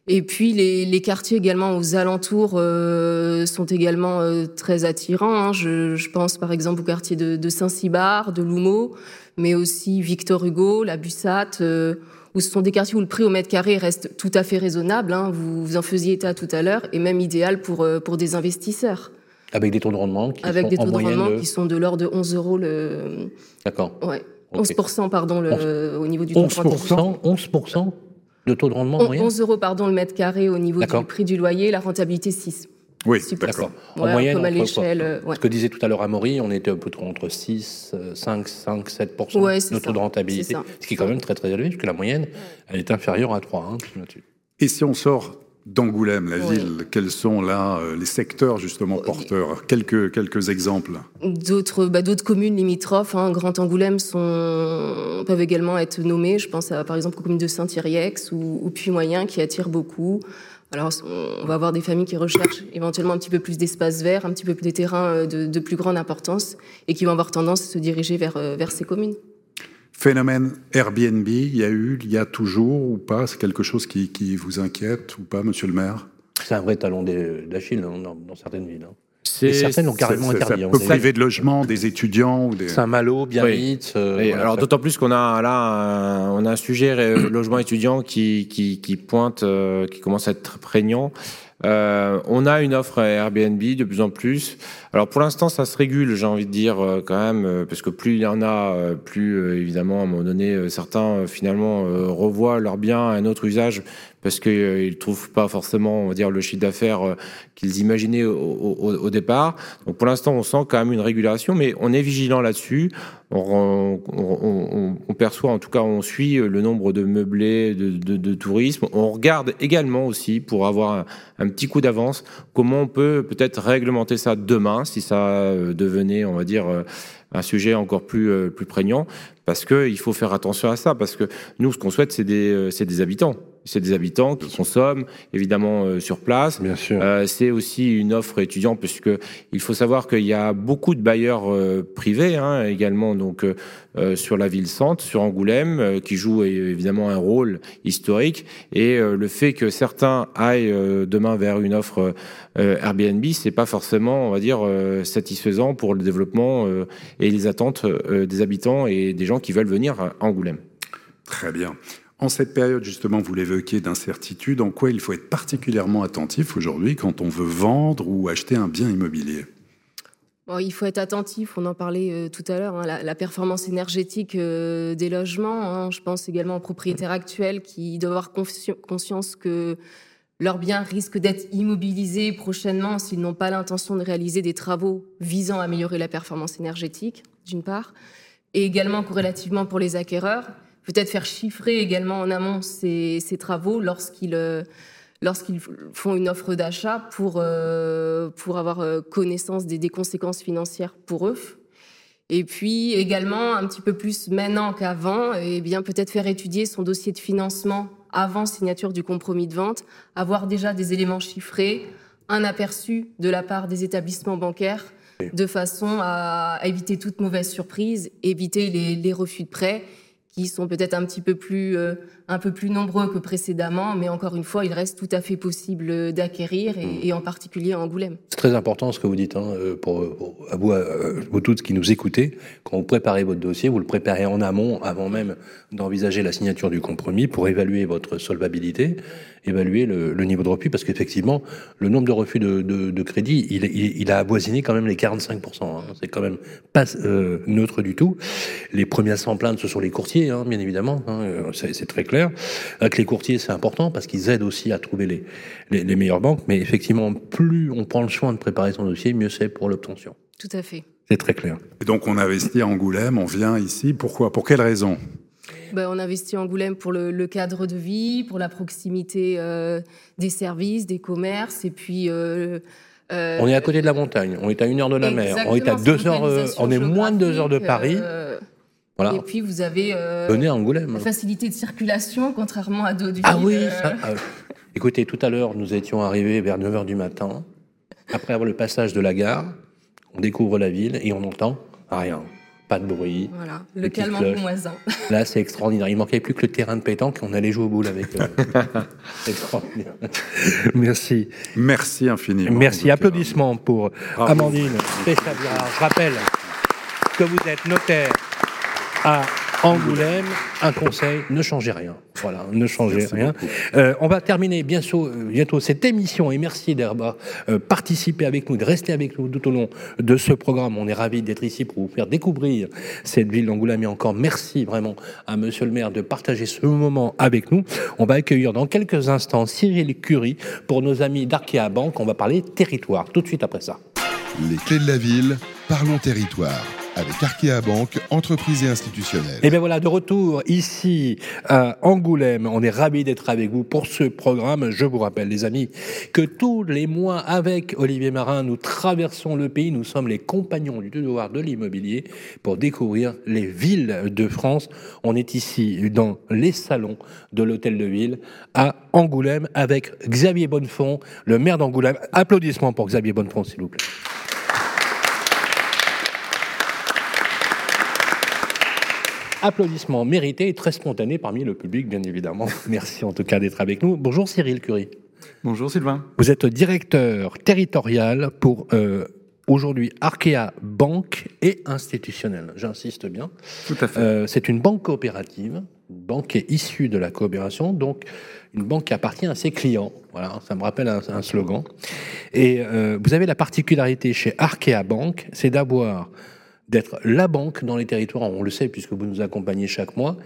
J: Et puis les, les quartiers également aux alentours euh, sont également euh, très attirants. hein. Je, je pense par exemple au quartier de, de Saint-Cybard, de Loumeau, mais aussi Victor Hugo, la Bussate, euh, où ce sont des quartiers où le prix au mètre carré reste tout à fait raisonnable. hein. Vous, vous en faisiez état tout à l'heure, et même idéal pour, euh, pour des investisseurs,
B: Avec des taux de rendement qui
J: avec
B: sont
J: des taux
B: en
J: de rendement
B: de-
J: qui sont de l'ordre de 11 euros le,
B: D'accord.
J: ouais,
B: Ok.
J: 11% pardon le, au niveau du taux de rendement.
B: 11%, 11% de taux de rendement
J: On-
B: moyen
J: 11 euros pardon le mètre carré au niveau du prix du loyer, la rentabilité 6.
C: Oui, d'accord.
B: En moyenne,
J: comme à l'échelle, euh, ouais.
B: Ce que disait tout à l'heure Amaury, on était plutôt entre 6, euh, 5, 5, 7%
J: Ouais,
B: de taux de rentabilité, ce qui est quand même très très élevé, puisque la moyenne, elle est inférieure à 3. Hein.
C: Et si on sort d'Angoulême, la
J: Oui.
C: ville, quels sont là euh, les secteurs justement porteurs? Quelques, quelques exemples.
J: D'autres bah, communes limitrophes, hein, Grand Angoulême, sont, peuvent également être nommées. Je pense à, par exemple aux communes de Saint-Thierry-Ex ou, ou Puy-Moyen qui attirent beaucoup. Alors, on va avoir des familles qui recherchent éventuellement un petit peu plus d'espace vert, un petit peu plus des terrains euh, de, de plus grande importance et qui vont avoir tendance à se diriger vers, euh, vers ces communes.
C: Phénomène Airbnb, il y a eu, il y a toujours ou pas? C'est quelque chose qui, qui vous inquiète ou pas, monsieur le maire?
B: C'est un vrai talon d'Achille hein, dans, dans certaines villes. hein.
E: C'est-
B: Et certaines l'ont carrément interdit.
C: Ça
B: hein,
C: peut priver de logement des étudiants ou des...
B: Saint-Malo, Biarritz. euh,
E: Et
B: voilà,
E: alors
B: ça-
E: d'autant plus qu'on a là un, on a un sujet euh, logement étudiant qui qui, qui pointe, euh, qui commence à être prégnant. Euh, on a une offre Airbnb de plus en plus. Alors pour l'instant, ça se régule, j'ai envie de dire euh, quand même, euh, parce que plus il y en a, euh, plus évidemment à un moment donné, certains finalement revoient leur bien à un autre usage parce qu'ils euh, trouvent pas forcément, on va dire, le chiffre d'affaires qu'ils imaginaient au, départ. Donc pour l'instant, on sent quand même une régulation, mais on est vigilant là-dessus. On, perçoit, en tout cas, on suit le nombre de meublés de, de- tourisme. On regarde également aussi, pour avoir un petit coup d'avance, comment on peut peut-être réglementer ça demain, si ça euh, devenait, on va dire, euh, un sujet encore plus, euh, prégnant, parce qu'il faut faire attention à ça, parce que nous, ce qu'on souhaite, c'est des, c'est des habitants. C'est des habitants qui consomment évidemment euh, sur place.
B: Bien sûr.
E: Euh, c'est aussi une offre étudiante puisque il faut savoir qu'il y a beaucoup de bailleurs euh, privés hein, également donc sur la ville centre, sur Angoulême, qui jouent évidemment un rôle historique. Et le fait que certains aillent demain vers une offre Airbnb, c'est pas forcément, on va dire, satisfaisant pour le développement et les attentes des habitants et des gens qui veulent venir à Angoulême.
C: Très bien. En cette période, justement, vous l'évoquez, d'incertitude, en quoi il faut être particulièrement attentif aujourd'hui quand on veut vendre ou acheter un bien immobilier?
J: Il faut être attentif, on en parlait euh, tout à l'heure, hein, la, performance énergétique euh, des logements. Hein. je pense également aux propriétaires actuels qui doivent avoir conscience que leurs biens risquent d'être immobilisés prochainement s'ils n'ont pas l'intention de réaliser des travaux visant à améliorer la performance énergétique, d'une part, et également corrélativement pour les acquéreurs peut-être faire chiffrer également en amont ces, travaux lorsqu'ils euh, lorsqu'ils font une offre d'achat pour, euh, pour avoir euh, connaissance des, conséquences financières pour eux. Et puis également, un petit peu plus maintenant qu'avant, eh bien peut-être faire étudier son dossier de financement avant signature du compromis de vente, avoir déjà des éléments chiffrés, un aperçu de la part des établissements bancaires, de façon à, éviter toute mauvaise surprise, éviter les, les refus de prêt qui sont peut-être un petit peu plus, euh, un peu plus nombreux que précédemment, mais encore une fois, il reste tout à fait possible d'acquérir, et, en particulier à Angoulême.
B: C'est très important ce que vous dites, hein, euh, pour, à vous, vous toutes qui nous écoutez. Quand vous préparez votre dossier, vous le préparez en amont, avant même d'envisager la signature du compromis, pour évaluer votre solvabilité, évaluer le, niveau de refus, parce qu'effectivement, le nombre de refus de, crédit, il, il, a avoisiné quand même les 45%. Hein. C'est quand même pas euh, neutre du tout. Les premiers à s'en plaindre, ce sont les courtiers Hein, bien évidemment, euh, c'est très clair. Avec les courtiers, c'est important parce qu'ils aident aussi à trouver les, les, meilleures banques, mais effectivement, plus on prend le soin de préparer son dossier, mieux c'est pour l'obtention.
J: Tout à fait.
B: C'est très clair.
C: Et donc on investit à Angoulême, on vient ici, pourquoi? Pour quelle raison?
J: Ben, on investit à Angoulême pour le, cadre de vie, pour la proximité euh, des services, des commerces, et puis euh,
B: on est à côté de la montagne, on est à une heure de la mer, on est à deux heures, on est moins de deux heures de Paris.
J: Et puis vous avez
B: euh, Angoulême.
J: la facilité de circulation, contrairement à d'autres
B: Ah oui, euh. ça, euh, écoutez, tout à l'heure, nous étions arrivés vers 9h du matin. Après avoir le passage de la gare, on découvre la ville et on entend rien. Pas de bruit.
J: Voilà, le calme en moisin.
B: Là, c'est extraordinaire. Il manquait plus que le terrain de pétanque et on allait jouer au boule avec eux. c'est extraordinaire. Merci.
C: Merci infiniment.
B: Merci. Applaudissements pour Amandine Pestabira. Je rappelle que vous êtes notaire à Angoulême, un conseil, ne changez rien. Voilà, ne changez rien. Euh, on va terminer bientôt, euh, bientôt cette émission et merci d'avoir euh, participé avec nous, de rester avec nous tout au long de ce programme. On est ravis d'être ici pour vous faire découvrir cette ville d'Angoulême et encore merci vraiment à monsieur le maire de partager ce moment avec nous. On va accueillir dans quelques instants Cyril Curie pour nos amis d'Arkea Bank. On va parler territoire tout de suite après ça.
A: Les clés de la ville, parlons territoire avec Arkea Banque, entreprise et institutionnelle.
B: Et bien voilà, de retour ici à Angoulême. On est ravis d'être avec vous pour ce programme. Je vous rappelle, les amis, que tous les mois, avec Olivier Marin, nous traversons le pays. Nous sommes les compagnons du devoir de l'immobilier pour découvrir les villes de France. On est ici dans les salons de l'hôtel de ville à Angoulême avec Xavier Bonnefond, le maire d'Angoulême. Applaudissements pour Xavier Bonnefond, s'il vous plaît. Applaudissements mérités et très spontanés parmi le public, bien évidemment. Merci en tout cas d'être avec nous. Bonjour Cyril Curie.
K: Bonjour Sylvain.
B: Vous êtes directeur territorial pour euh, aujourd'hui Arkea Banque et institutionnelle. J'insiste bien.
K: Tout à fait.
B: Euh, c'est une banque coopérative, une banque qui est issue de la coopération, donc une banque qui appartient à ses clients. Voilà, ça me rappelle un, slogan. Et euh, vous avez la particularité chez Arkea Banque, c'est d'avoir d'être la banque dans les territoires, on le sait puisque vous nous accompagnez chaque mois,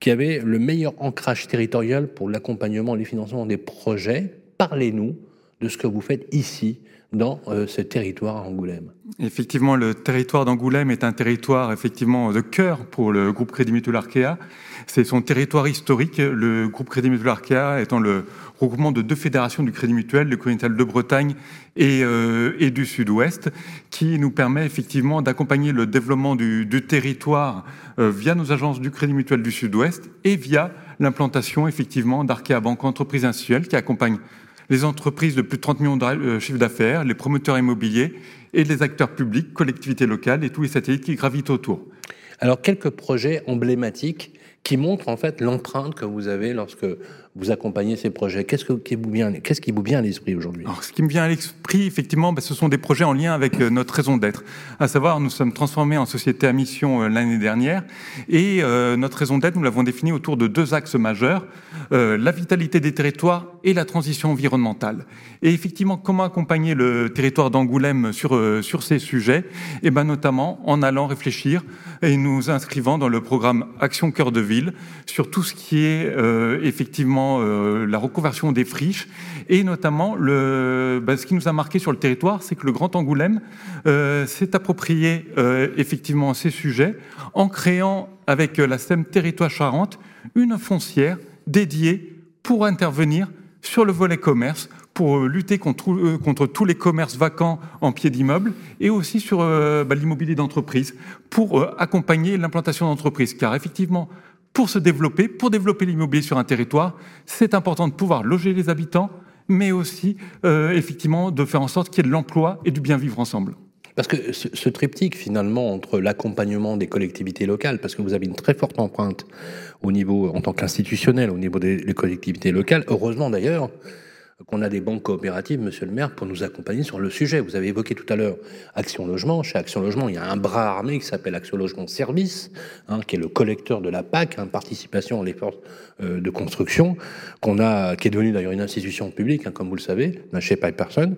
B: qui avait le meilleur ancrage territorial pour l'accompagnement et le financement des projets. Parlez-nous de ce que vous faites ici dans euh, ce territoire à Angoulême.
K: Effectivement, le territoire d'Angoulême est un territoire effectivement de cœur pour le groupe Crédit Mutuel Arkea. C'est son territoire historique, le groupe Crédit Mutuel Arkea étant le regroupement de deux fédérations du Crédit Mutuel, le Mutuel de Bretagne et, euh, et du Sud-Ouest, qui nous permet effectivement d'accompagner le développement du, du territoire euh, via nos agences du Crédit Mutuel du Sud-Ouest et via l'implantation effectivement d'Arkea Banque Entreprise Institutionnelle qui accompagne les entreprises de plus de 30 millions de euh, chiffre d'affaires, les promoteurs immobiliers et les acteurs publics, collectivités locales et tous les satellites qui gravitent autour.
B: Alors, quelques projets emblématiques qui montrent en fait l'empreinte que vous avez lorsque vous accompagnez ces projets. Qu'est-ce qui vous vient, qu'est-ce qui à l'esprit aujourd'hui?
K: Ce qui me vient à l'esprit, effectivement, ben, ce sont des projets en lien avec euh, notre raison d'être. À savoir, nous sommes transformés en société à mission euh, l'année dernière, et euh, notre raison d'être, nous l'avons définie autour de deux axes majeurs la vitalité des territoires et la transition environnementale. Et effectivement, comment accompagner le territoire d'Angoulême sur ces sujets? Et eh ben notamment en allant réfléchir et nous inscrivant dans le programme Action cœur de ville sur tout ce qui est effectivement euh, la reconversion des friches et notamment le, bah, ce qui nous a marqué sur le territoire, c'est que le Grand Angoulême euh, s'est approprié euh, effectivement ces sujets en créant avec la SEM Territoire Charente une foncière dédiée pour intervenir sur le volet commerce, pour lutter contre, contre tous les commerces vacants en pied d'immeuble et aussi sur bah, l'immobilier d'entreprise pour accompagner l'implantation d'entreprises. Car effectivement, pour se développer, pour développer l'immobilier sur un territoire, c'est important de pouvoir loger les habitants, mais aussi euh, effectivement de faire en sorte qu'il y ait de l'emploi et du bien vivre ensemble.
B: Parce que ce, triptyque, finalement, entre l'accompagnement des collectivités locales, parce que vous avez une très forte empreinte au niveau, en tant qu'institutionnel, au niveau des collectivités locales, heureusement d'ailleurs, qu'on a des banques coopératives, monsieur le maire, pour nous accompagner sur le sujet. Vous avez évoqué tout à l'heure Action Logement. Chez Action Logement, il y a un bras armé qui s'appelle Action Logement Service, hein, qui est le collecteur de la PAC, hein, participation à l'effort euh, de construction, qu'on a, qui est devenu d'ailleurs une institution publique, hein, comme vous le savez, lâché pas personne.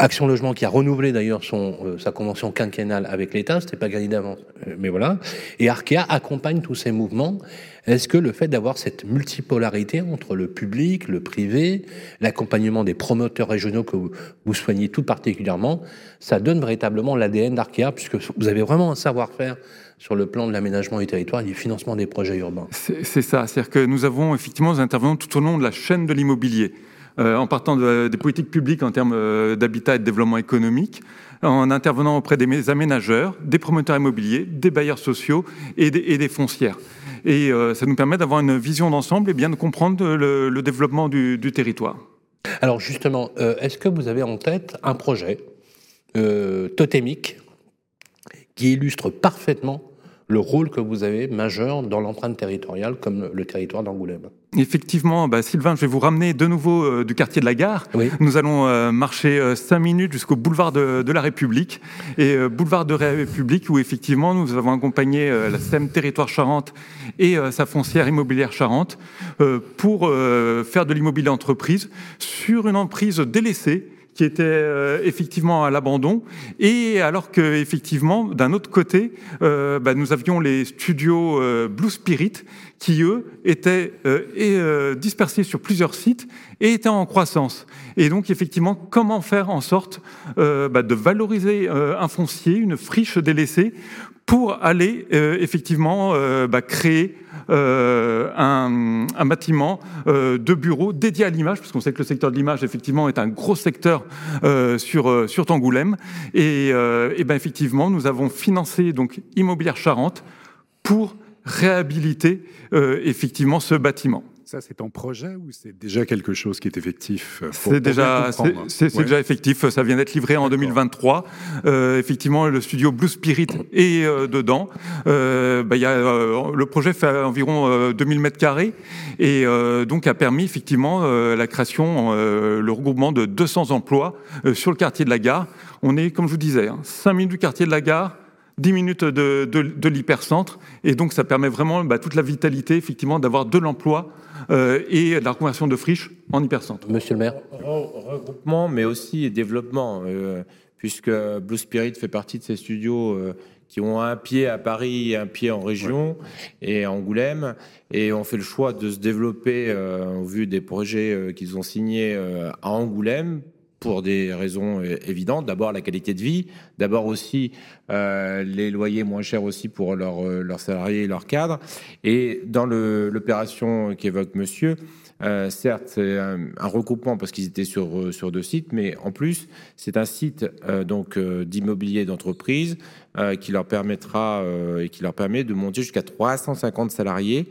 B: Action Logement qui a renouvelé d'ailleurs son euh, sa convention quinquennale avec l'État, c'était pas gagné d'avance, euh, mais voilà. Et Arkea accompagne tous ces mouvements. Est-ce que le fait d'avoir cette multipolarité entre le public, le privé, l'accompagnement des promoteurs régionaux que vous, soignez tout particulièrement, ça donne véritablement l'ADN d'Arkea puisque vous avez vraiment un savoir-faire sur le plan de l'aménagement du territoire et du financement des projets urbains?
K: C'est ça, c'est-à-dire que nous avons effectivement des intervenants tout au long de la chaîne de l'immobilier. Euh, en partant des politiques publiques en termes euh, d'habitat et de développement économique, en intervenant auprès des aménageurs, des promoteurs immobiliers, des bailleurs sociaux et des, foncières. Et euh, ça nous permet d'avoir une vision d'ensemble et bien de comprendre le, développement du, territoire.
B: Alors justement, est-ce que vous avez en tête un projet totémique qui illustre parfaitement le rôle que vous avez majeur dans l'empreinte territoriale comme le territoire d'Angoulême?
K: Effectivement, bah, Sylvain, je vais vous ramener de nouveau euh, du quartier de la gare. Nous allons euh, marcher euh, cinq minutes jusqu'au boulevard de, la République. Et boulevard de la République où effectivement nous avons accompagné la SEM Territoire Charente et sa foncière immobilière Charente pour faire de l'immobilier entreprise sur une emprise délaissée qui était euh, effectivement à l'abandon, et alors que effectivement, d'un autre côté, euh, bah, nous avions les studios euh, Blue Spirit qui eux étaient dispersés sur plusieurs sites et étaient en croissance. Et donc effectivement, comment faire en sorte bah, de valoriser un foncier, une friche délaissée, pour aller effectivement bah, créer euh, un, bâtiment euh, de bureaux dédié à l'image, parce qu'on sait que le secteur de l'image, effectivement, est un gros secteur euh, sur, sur Tangoulême. Et, et ben, effectivement, nous avons financé donc Immobilière Charente pour réhabiliter effectivement ce bâtiment.
C: Ça, c'est en projet ou c'est déjà quelque chose qui est effectif
K: C'est déjà, c'est déjà effectif. Ça vient d'être livré en 2023. Euh, effectivement, le studio Blue Spirit est euh, dedans. Euh, bah, y a, euh, le projet fait environ 2000 mètres carrés et donc a permis effectivement la création, le regroupement de 200 emplois sur le quartier de la gare. On est, comme je vous disais, hein, 5 minutes du quartier de la gare 10 minutes de, de, de l'hypercentre, et donc ça permet vraiment bah, toute la vitalité, effectivement, d'avoir de l'emploi euh, et de la reconversion de friches en hypercentre.
B: Monsieur le maire.
E: Regroupement, mais aussi développement, euh, puisque Blue Spirit fait partie de ces studios euh, qui ont un pied à Paris et un pied en région et à Angoulême, et on fait le choix de se développer au vu des projets qu'ils ont signés à Angoulême pour des raisons évidentes. D'abord la qualité de vie, d'abord aussi euh, les loyers moins chers aussi pour leurs euh, salariés et leurs cadres. Et dans l'opération qu'évoque Monsieur, euh, certes c'est un, recoupement parce qu'ils étaient sur sur deux sites, mais en plus c'est un site donc d'immobilier d'entreprise qui leur permettra et qui leur permet de monter jusqu'à 350 salariés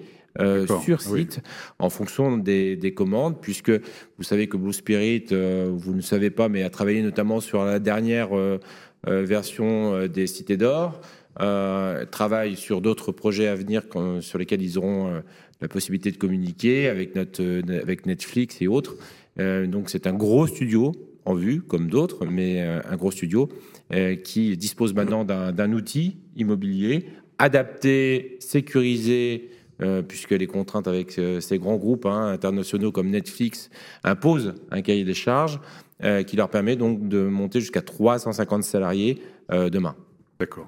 E: sur site en fonction des, des, commandes, puisque vous savez que Blue Spirit, vous ne savez pas, mais a travaillé notamment sur la dernière version des Cités d'Or. Euh, travaillent sur d'autres projets à venir sur lesquels ils auront euh, la possibilité de communiquer avec, notre, euh, avec Netflix et autres. donc c'est un gros studio en vue, comme d'autres, mais un gros studio qui dispose maintenant d'un outil immobilier adapté, sécurisé, puisque les contraintes avec ces grands groupes hein, internationaux comme Netflix imposent un cahier des charges qui leur permet donc de monter jusqu'à 350 salariés demain.
C: D'accord.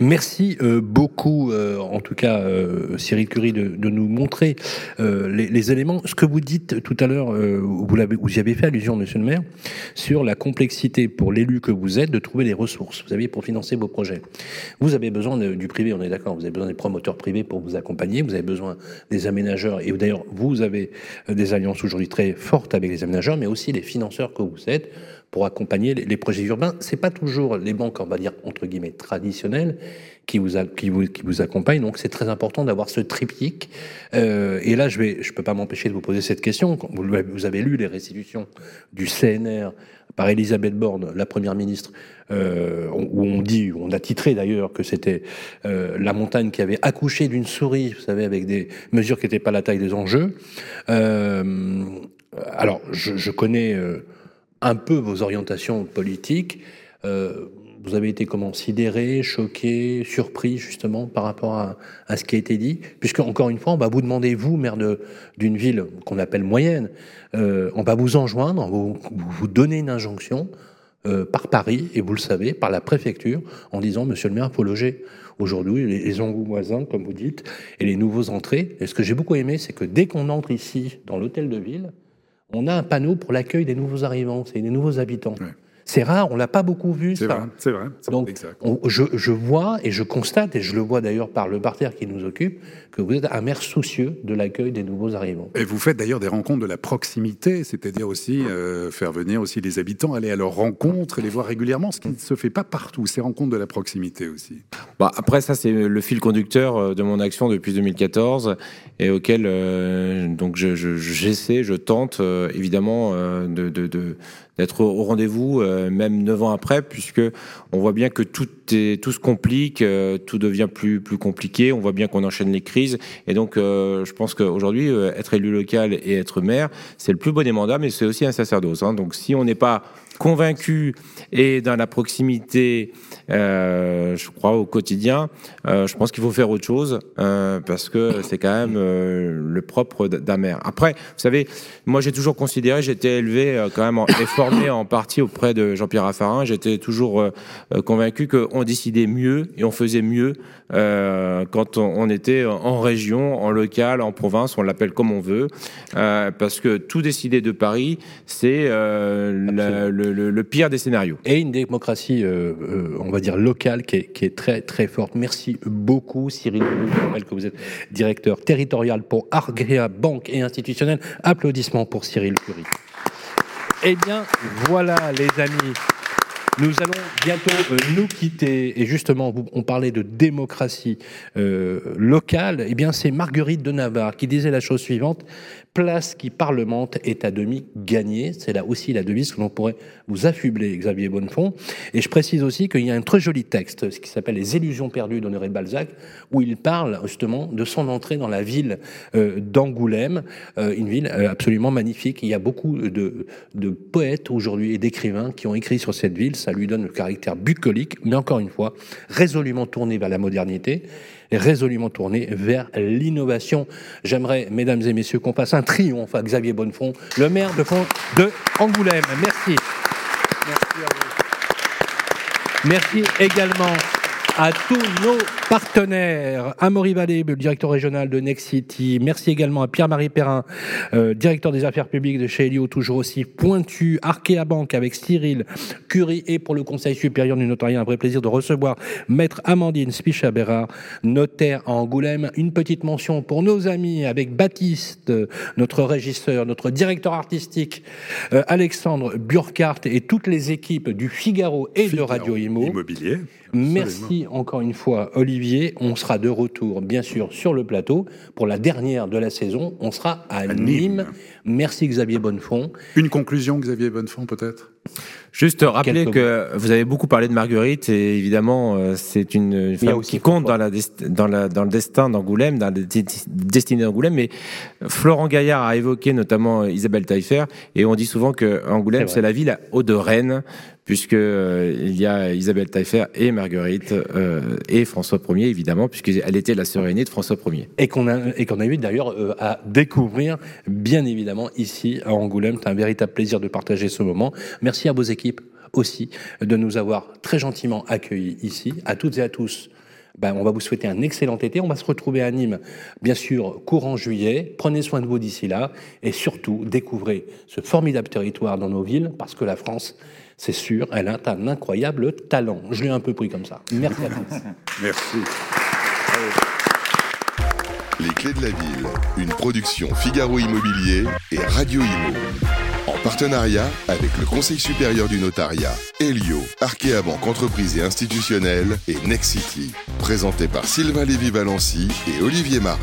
B: Merci euh, beaucoup, euh, en tout cas, euh, Cyril Curie, de, de nous montrer les, les, éléments. Ce que vous dites tout à l'heure, vous, vous y avez fait allusion, monsieur le maire, sur la complexité pour l'élu que vous êtes de trouver les ressources, vous avez pour financer vos projets. Vous avez besoin du privé, on est d'accord, vous avez besoin des promoteurs privés pour vous accompagner, vous avez besoin des aménageurs, et d'ailleurs, vous avez des alliances aujourd'hui très fortes avec les aménageurs, mais aussi les financeurs que vous êtes pour accompagner les, projets urbains. C'est pas toujours les banques, on va dire entre guillemets traditionnelles, qui vous, qui vous, qui vous accompagnent. Donc c'est très important d'avoir ce triptyque. Euh, et là, je vais, je peux pas m'empêcher de vous poser cette question. Vous, vous avez lu les restitutions du CNR par Elisabeth Borne, la première ministre, euh, où on dit, on a titré d'ailleurs que c'était euh, la montagne qui avait accouché d'une souris, vous savez, avec des mesures qui n'étaient pas la taille des enjeux. Euh, alors, je, je connais euh, un peu vos orientations politiques. Euh, vous avez été comment sidéré, choqué, surpris justement par rapport à, à, ce qui a été dit, puisque encore une fois, on va vous demander vous, maire d'une ville qu'on appelle moyenne, euh, on va vous enjoindre, vous, vous donner une injonction euh, par Paris et vous le savez, par la préfecture, en disant Monsieur le maire, faut loger aujourd'hui les, les voisins, comme vous dites, et les nouveaux entrées. Et ce que j'ai beaucoup aimé, c'est que dès qu'on entre ici dans l'hôtel de ville, on a un panneau pour l'accueil des nouveaux arrivants, c'est des nouveaux habitants. C'est rare, on l'a pas beaucoup vu.
C: C'est vrai, c'est vrai.
B: Donc, je, je, vois et je constate, et je le vois d'ailleurs par le parterre qui nous occupe, que vous êtes un maire soucieux de l'accueil des nouveaux arrivants.
C: Et vous faites d'ailleurs des rencontres de la proximité, c'est-à-dire aussi euh, faire venir aussi les habitants, aller à leurs rencontres et les voir régulièrement, ce qui ne se fait pas partout, ces rencontres de la proximité aussi.
E: Bah, après, ça, c'est le fil conducteur euh, de mon action depuis 2014 et auquel euh, donc j'essaie, je, je, je, tente évidemment de, de, de d'être au rendez-vous, euh, même neuf ans après, puisque on voit bien que tout, est, tout se complique, euh, tout devient plus, plus compliqué, on voit bien qu'on enchaîne les crises, et donc euh, je pense qu'aujourd'hui, être élu local et être maire, c'est le plus beau des mandats, mais c'est aussi un sacerdoce. Hein. Donc si on n'est pas convaincu et dans la proximité, je crois, au quotidien, euh, je pense qu'il faut faire autre chose euh, parce que c'est quand même euh, le propre d'un maire. Après, vous savez, moi j'ai toujours considéré, j'étais élevé euh, quand même et formé en partie auprès de Jean-Pierre Raffarin, j'étais toujours euh, convaincu qu'on décidait mieux et on faisait mieux quand on, on, était en région, en local, en province, on l'appelle comme on veut, parce que tout décider de Paris, c'est le le, pire des scénarios.
B: Et une démocratie, euh, euh, on va dire, locale qui est, très, très forte. Merci beaucoup, Cyril. Je rappelle que vous êtes directeur territorial pour Argrea Banque et Institutionnel. Applaudissements pour Cyril Curie. Eh bien, voilà, les amis. Nous allons bientôt euh, nous quitter. Et justement, on parlait de démocratie locale. Eh bien, c'est Marguerite de Navarre qui disait la chose suivante place qui parlemente est à demi gagnée. C'est là aussi la devise que l'on pourrait vous affubler, Xavier Bonnefond. Et je précise aussi qu'il y a un très joli texte, ce qui s'appelle Les illusions perdues d'Honoré Balzac, où il parle justement de son entrée dans la ville euh, d'Angoulême, euh, une ville euh, absolument magnifique. Il y a beaucoup de, de poètes aujourd'hui et d'écrivains qui ont écrit sur cette ville. Ça lui donne le caractère bucolique, mais encore une fois, résolument tourné vers la modernité résolument tourné vers l'innovation. J'aimerais, mesdames et messieurs, qu'on passe un triomphe à Xavier Bonnefond, le maire de, fond de Angoulême. Merci. Merci à vous. Merci également à tous nos partenaires. Amaury Vallée, le directeur régional de Next City. Merci également à Pierre-Marie Perrin, euh, directeur des affaires publiques de chez Elio, toujours aussi pointu. Arkea Banque avec Cyril Curie et pour le Conseil supérieur du notariat, un vrai plaisir de recevoir Maître Amandine Spicha-Bérard, notaire à Angoulême. Une petite mention pour nos amis avec Baptiste, notre régisseur, notre directeur artistique, euh, Alexandre Burkhardt et toutes les équipes du Figaro et de Radio Imo.
C: Immobilier.
B: Merci encore une fois, Olivier. On sera de retour, bien sûr, sur le plateau. Pour la dernière de la saison, on sera à, Nîmes. Merci Xavier Bonnefond.
C: Une conclusion, Xavier Bonnefond, peut-être?
E: Juste rappeler que vous avez beaucoup parlé de Marguerite et évidemment euh, c'est une femme qui compte dans, la, dans, la, dans le destin d'Angoulême, dans la destinée d'Angoulême. Mais Florent Gaillard a évoqué notamment Isabelle Taillefer et on dit souvent que Angoulême c'est la ville haut de Rennes puisque euh, il y a Isabelle Taillefer et Marguerite euh, et François Ier évidemment puisqu'elle était la sœur aînée de François Ier.
B: Et qu'on a et d'ailleurs à découvrir bien évidemment ici à Angoulême. C'est un véritable plaisir de partager ce moment. Merci à vos équipes aussi de nous avoir très gentiment accueillis ici. À toutes et à tous, ben, on va vous souhaiter un excellent été. On va se retrouver à Nîmes, bien sûr, courant juillet. Prenez soin de vous d'ici là. Et surtout, découvrez ce formidable territoire dans nos villes, parce que la France, c'est sûr, elle a un incroyable talent. Je l'ai un peu pris comme ça. Merci à tous.
C: Merci.
A: Les clés de la ville, une production Figaro Immobilier et Radio Imo en partenariat avec le Conseil supérieur du notariat, Elio, Arkea Banque Entreprise et Institutionnelle et Nexity, présenté par Sylvain Lévy-Valency et Olivier Marin.